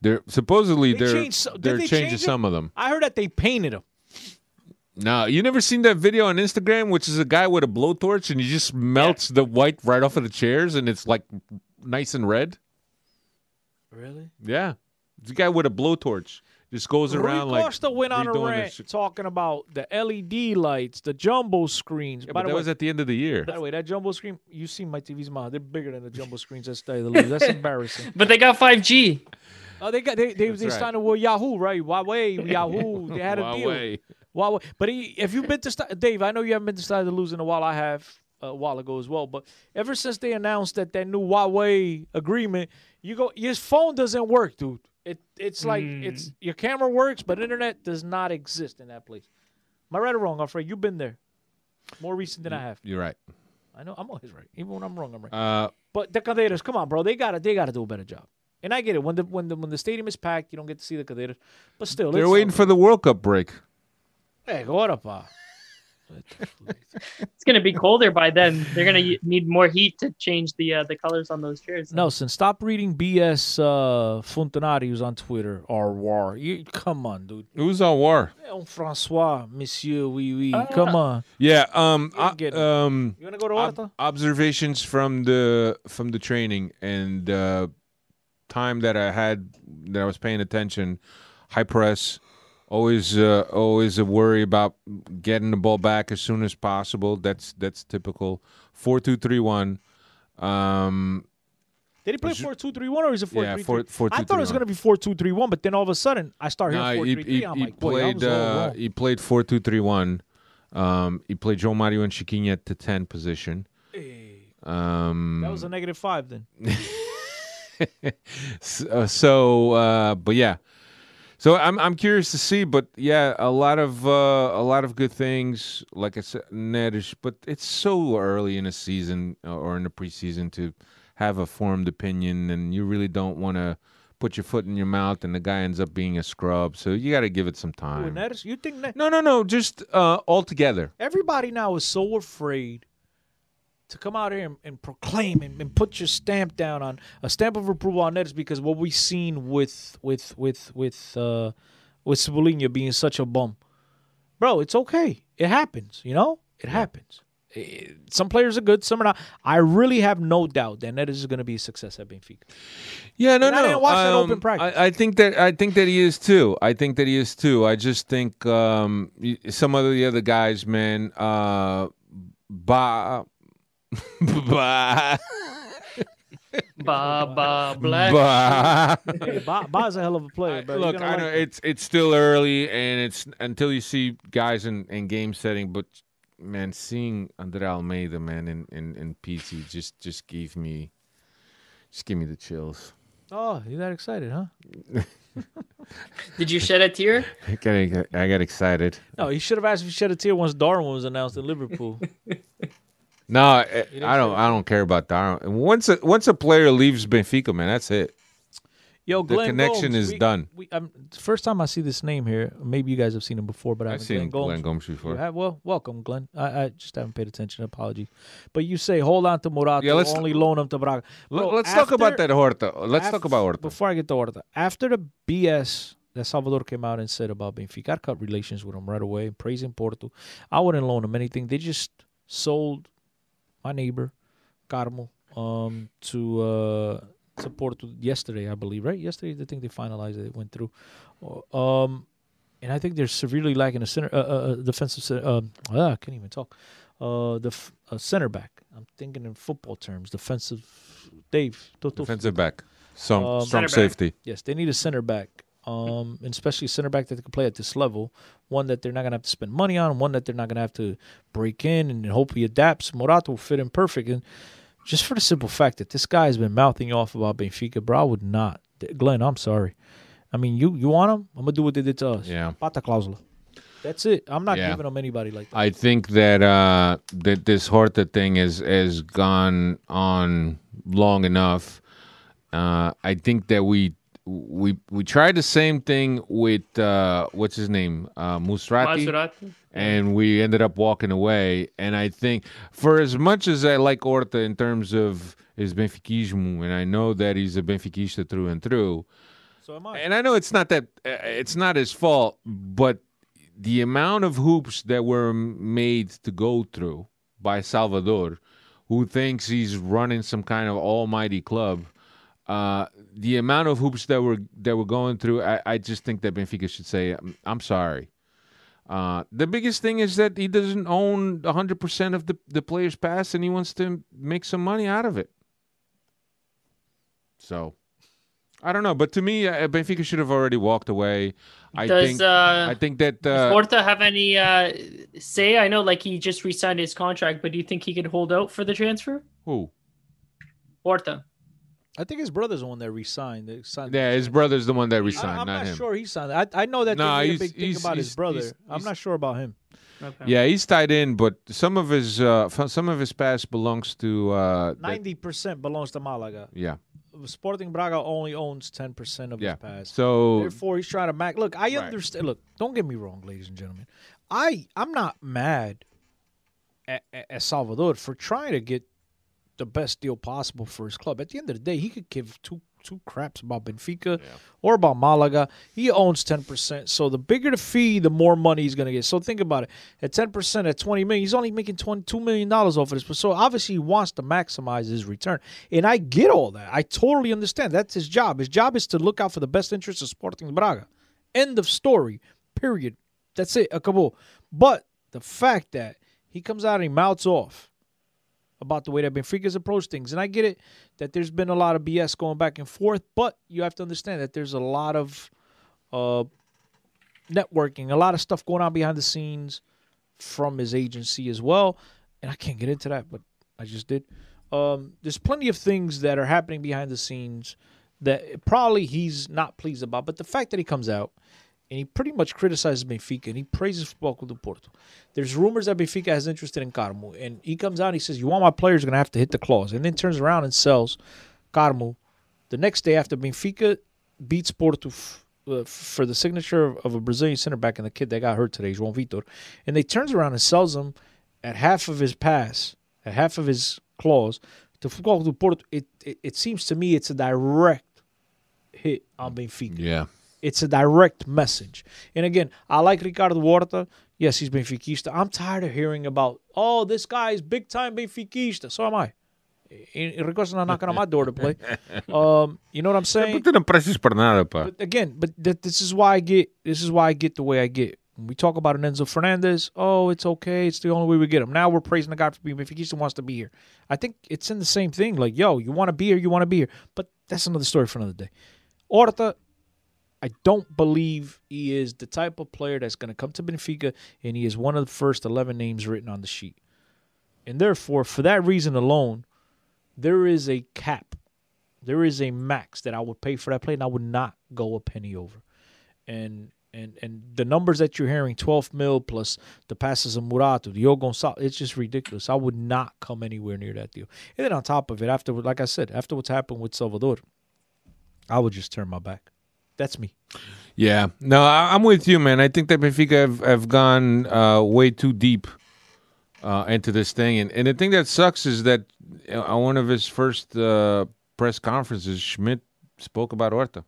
They're supposedly They are changed they're they changing some of them. I heard that they painted them. No, you never seen that video on Instagram, which is a guy with a blowtorch and he just melts the white right off of the chairs, and it's like nice and red. Really? Yeah, The guy with a blowtorch just goes around Rui like. Costa went on a redoing this rant shit. talking about the LED lights, the jumbo screens. Yeah, By but the that way, was at the end of the year. By the way, that jumbo screen, you see my TV's mouth. They're bigger than the jumbo screens at Estádio da Luz. That's *laughs* embarrassing. But they got 5G. Oh, they got they they, That's they right. signed with Yahoo, right? Huawei, Yahoo. They had a deal. *laughs* Huawei. Huawei. But he, if you've been to Sti- Dave, I know you haven't been to Estádio da Luz in a while. I have a while ago as well. But ever since they announced that that new Huawei agreement, you go, your phone doesn't work, dude. It it's like it's your camera works, but internet does not exist in that place. Am I right or wrong, Alfred? You've been there. More recent than I have. You're right. I know I'm always right. Even when I'm wrong, I'm right. Uh, But the Cadeiras, come on, bro. They gotta they gotta do a better job. And I get it. When the when the when the stadium is packed, you don't get to see the Cadeiras. But still, they're it's waiting for the World Cup break. Hey, agora, pá. *laughs* It's gonna be colder by then. They're gonna need more heat to change the uh, the colors on those chairs. Nelson, stop reading BS uh, Funtanarios on Twitter or war. You come on, dude. Who's on war? On Francois, Monsieur, oui, oui. Ah. come on. Yeah. Um. You're uh, getting it. um. You wanna go to ob- observations from the from the training and uh, time that I had that I was paying attention. High press, always uh, always a worry about getting the ball back as soon as possible. That's that's typical. Four two three one. Um, Did he play 4 2 3 1 or is it 4 Yeah, 3 four- four, I two, thought it was going to be 4 2 3 1, but then all of a sudden I start hearing 4 he, 3 he, 3. I'm he like, boy, played all uh, he played four two three one. Um, he played João Mário and Chiquinho at the ten position. Um, That was a negative 5 then. *laughs* Uh, so uh, but yeah so i'm i'm curious to see but yeah a lot of uh, a lot of good things like i said netish but it's so early in the season uh, or in the preseason to have a formed opinion and you really don't want to put your foot in your mouth and the guy ends up being a scrub so you got to give it some time. That is, you think that no no no just uh all together. Everybody now is so afraid to come out here and, and proclaim and, and put your stamp down on a stamp of approval on that is because what we've seen with with with with uh with Cebolinha being such a bum. Bro, it's okay. It happens, you know? It happens. Eh, Some players are good, some are not. I really have no doubt that Neres is going to be a success at Benfica. Yeah, no, And I no. didn't watch that open um, practice. I, I think that I think that he is too. I think that he is too. I just think um, some of the other guys, man, uh, ba, ba, Ba ba black. ba. Hey, Ba- Bah's a hell of a player, bro. Look, I know him. it's it's still early, and it's until you see guys in, in game setting. But man, seeing Andre Almeida, man, in in, in PC just just gave me just give me the chills. Oh, you that excited, huh? *laughs* Did you shed a tear? I got I got excited. No, he should have asked if he shed a tear once Darwin was announced in Liverpool. *laughs* No, I, I don't. I don't care about that. Once a once a player leaves Benfica, man, that's it. Yo, The Glenn connection Gomes, is we- done. We, um, first time I see this name here. Maybe you guys have seen him before, but I I've haven't. seen Glenn Glenn Gomes. Gomes before. have? Well, welcome, Glenn. I, I just haven't paid attention. Apologies. But you say hold on to Morato, Yeah, let's- only loan him to Braga. Bro, us talk about that Horta. Let's talk about Horta. Before I get to Horta, after the BS that Salvador came out and said about Benfica, I cut relations with him right away, praising Porto. I wouldn't loan him anything. They just sold my neighbor, Carmo, um, to uh, to Porto yesterday, I believe, right? Yesterday, I think they finalized it. It went through. Uh, Um, and I think they're severely lacking a center, uh, uh, uh, defensive. cen- Um, ah, I can't even talk. Uh, the f- uh, center back. I'm thinking in football terms. Defensive. Dave. tu- tu- Defensive back. Some Um, strong Center back. safety. Yes, they need a center back, um, and especially a center back that can play at this level. One that they're not gonna have to spend money on. One that they're not gonna have to break in and hope he adapts. Morato will fit in perfect, and just for the simple fact that this guy has been mouthing off about Benfica, bro, I would not. Glenn, I'm sorry. I mean, you you want him? I'm gonna do what they did to us. Yeah. Pata clausula. That's it. I'm not Yeah. giving them anybody like that. I think that uh, that this Horta thing is has gone on long enough. Uh, I think that we we we tried the same thing with uh, what's his name uh, Musrati, Maserati. and we ended up walking away. And I think for as much as I like Horta in terms of his benfiquismo, and I know that he's a benfiquista through and through. so am I. And I know it's not that uh, it's not his fault, but the amount of hoops that were made to go through by Salvador, who thinks he's running some kind of almighty club, uh, the amount of hoops that were that were going through, I, I just think that Benfica should say, "I'm, I'm sorry." Uh, the biggest thing is that he doesn't own 100% of the, the player's pass and he wants to make some money out of it. So, I don't know, but to me, uh, Benfica should have already walked away. I Does think uh, I think that uh, Horta have any uh, say? I know, like he just re-signed his contract, but do you think he could hold out for the transfer? who? Horta. I think his brother's the one that resigned. That signed Yeah, his brother's the one that I, resigned, I'm not, not him. sure he signed. I I know that No, they made a he's- big thing he's- about his brother. he's- I'm he's- not sure about him. Okay. Yeah, he's tied in, but some of his uh, some of his past belongs to uh, Ninety percent belongs to Malaga. yeah, Sporting Braga only owns ten percent of yeah. his pass. So Therefore, he's trying to mac. Look, I Right. understand. Look, don't get me wrong, ladies and gentlemen. I I'm not mad at, at, at Salvador for trying to get the best deal possible for his club. At the end of the day, he could give two two craps about Benfica or about Malaga. He owns ten percent. So the bigger the fee, the more money he's gonna get. So think about it. At ten percent, at twenty million, he's only making twenty two million dollars off of this. But so obviously he wants to maximize his return. And I get all that. I totally understand. That's his job. His job is to look out for the best interests of Sporting Braga. End of story. Period. That's it. A Acabou. But the fact that he comes out and he mouths off about the way that Benfica's approached things, and I get it that there's been a lot of BS going back and forth, but you have to understand that there's a lot of uh, networking, a lot of stuff going on behind the scenes from his agency as well. And I can't get into that, but I just did. Um, there's plenty of things that are happening behind the scenes that probably he's not pleased about. But the fact that he comes out and he pretty much criticizes Benfica and he praises Futebol Clube do Porto. There's rumors that Benfica has interest in Carmo, and he comes out and he says, "You want my players? Going to have to hit the clause," and then turns around and sells Carmo the next day after Benfica beats Porto f- uh, for the signature of, of a Brazilian center back and the kid that got hurt today, João Victor, and they turns around and sells him at half of his pass, at half of his clause to Futebol do Porto. It, it it seems to me it's a direct hit on Benfica. yeah, It's a direct message. And again, I like Ricardo Horta. Yes, he's Benfiquista. I'm tired of hearing about, oh, this guy is big time Benfiquista. So am I. Rico's not knocking on my door to play. *laughs* Um, you know what I'm saying? tu não prestes para nada, pá. But again, but th- this is why I get this is why I get the way I get. When we talk about an Enzo Fernandez, oh, it's okay. It's the only way we get him. Now we're praising the guy for being Benfica wants to be here. I think it's in the same thing. Like, yo, you want to be here, you want to be here. But that's another story for another day. Horta, I don't believe he is the type of player that's going to come to Benfica and he is one of the first 11 names written on the sheet. And therefore, for that reason alone, there is a cap. There is a max that I would pay for that play, and I would not go a penny over. And and and the numbers that you're hearing, 12 mil plus the passes of Morato, Diogo Gonçalves, it's just ridiculous. I would not come anywhere near that deal. And then on top of it, after like I said, after what's happened with Salvador, I would just turn my back. That's me. Yeah, no, I, I'm with you, man. I think that Benfica have, have gone uh, way too deep uh, into this thing, and and the thing that sucks is that uh, on one of his first uh, press conferences, Schmidt spoke about Horta,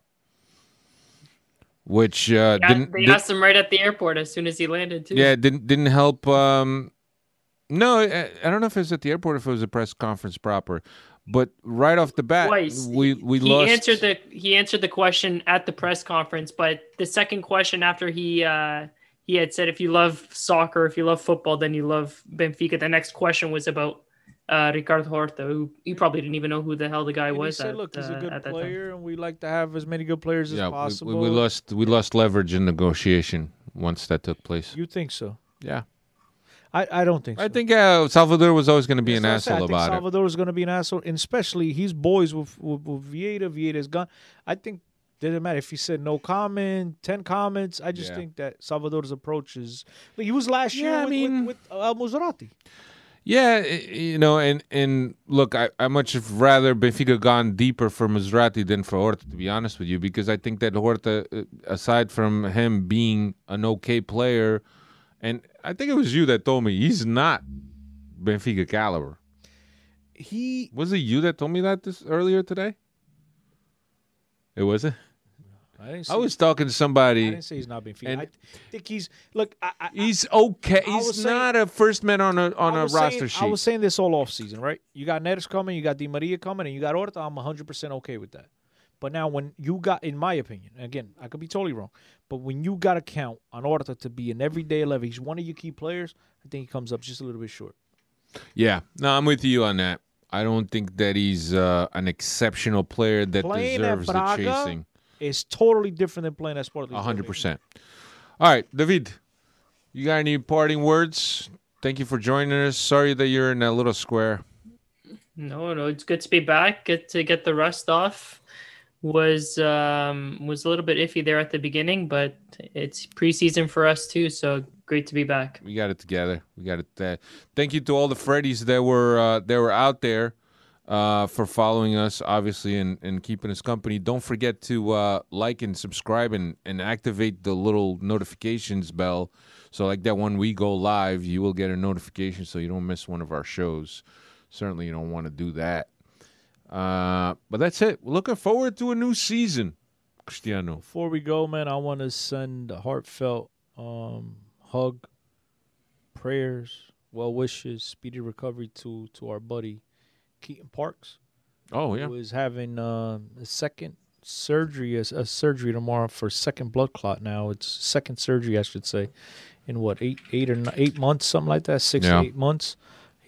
which uh, Yeah, didn't they di- asked him right at the airport as soon as he landed too. yeah didn't didn't help. Um, no, I, I don't know if it was at the airport, or if it was a press conference proper, but right off the bat, twice. we we he lost. answered the he answered the question at the press conference, but the second question after he uh he had said if you love soccer, if you love football, then you love Benfica. The next question was about uh Ricardo Horta, who you probably didn't even know who the hell the guy And he said, at, "Look, he's a uh, good at that time. player, and we like to have as many good players yeah, as we- possible." we, we lost we lost leverage in negotiation once that took place. You think so? Yeah, I, I don't think so. I think uh, Salvador was always going to be an what I asshole I think about it. Salvador is going to be an asshole, and especially he's boys with with, with Vieira. Vieira's gone. I think didn't matter if he said no comment, ten comments. I just Yeah. think that Salvador's approach is like he was last year Yeah, I with, mean- with, with Al Musrati. Yeah, you know, and and look, I I much rather Benfica gone deeper for Maserati than for Horta, to be honest with you, because I think that Horta, uh, aside from him being an okay player, and I think it was you that told me he's not Benfica caliber. He Was it you that told me that this earlier today? It was it. I. I was talking to somebody. I didn't say he's not Benfica. and- I think he's look. I, I, He's okay. He's saying- not a first man on a on a was roster saying, sheet. I was saying this all off season, right? You got Neres coming, you got Di Maria coming, and you got Horta. I'm 100 percent okay with that. But now, when you got, in my opinion, again, I could be totally wrong, but when you got to count on Horta to be an everyday level, he's one of your key players. I think he comes up just a little bit short. Yeah, no, I'm with you on that. I don't think that he's uh, an exceptional player that Playing at deserves the chasing. It's totally different than playing at Sport. A hundred percent. All right, David, you got any parting words? Thank you for joining us. Sorry that you're in that little square. No, no, it's good to be back. Good to get the rust off. Was um was a little bit iffy there at the beginning, but it's preseason for us too, so great to be back. We got it together. We got it. Uh, thank you to all the Freddies that were uh, that were out there uh, for following us, obviously, and, and keeping us company. Don't forget to uh, like and subscribe and, and activate the little notifications bell. So, like that, when we go live, you will get a notification so you don't miss one of our shows. Certainly, you don't want to do that. Uh, but that's it. We're looking forward to a new season, Cristiano. Before we go, man, I want to send a heartfelt um, hug, prayers, well wishes, speedy recovery to to our buddy Keaton Parks. Oh yeah, who is having uh, a second surgery, a, a surgery tomorrow for second blood clot. Now it's second surgery, I should say, in what eight, eight or n- eight months, something like that, six Yeah. eight months.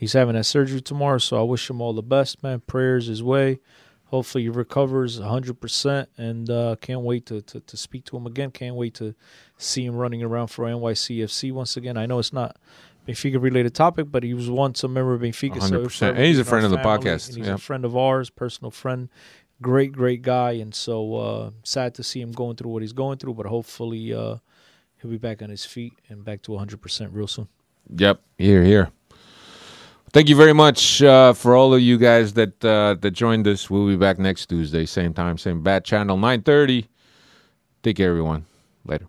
He's having that surgery tomorrow, so I wish him all the best, man. Prayers his way. Hopefully he recovers 100%, and uh, can't wait to, to, to speak to him again. Can't wait to see him running around for NYCFC once again. I know it's not Benfica related topic, but he was once a member of Benfica. So 100%. forever And he's a friend of the podcast. and he's Yeah. a friend of ours, personal friend, great, great guy. And so uh, sad to see him going through what he's going through, but hopefully uh, he'll be back on his feet and back to 100% real soon. Yep, here, here. Thank you very much uh, for all of you guys that uh, that joined us. We'll be back next Tuesday, same time, same bat channel, nine thirty. Take care, everyone. Later.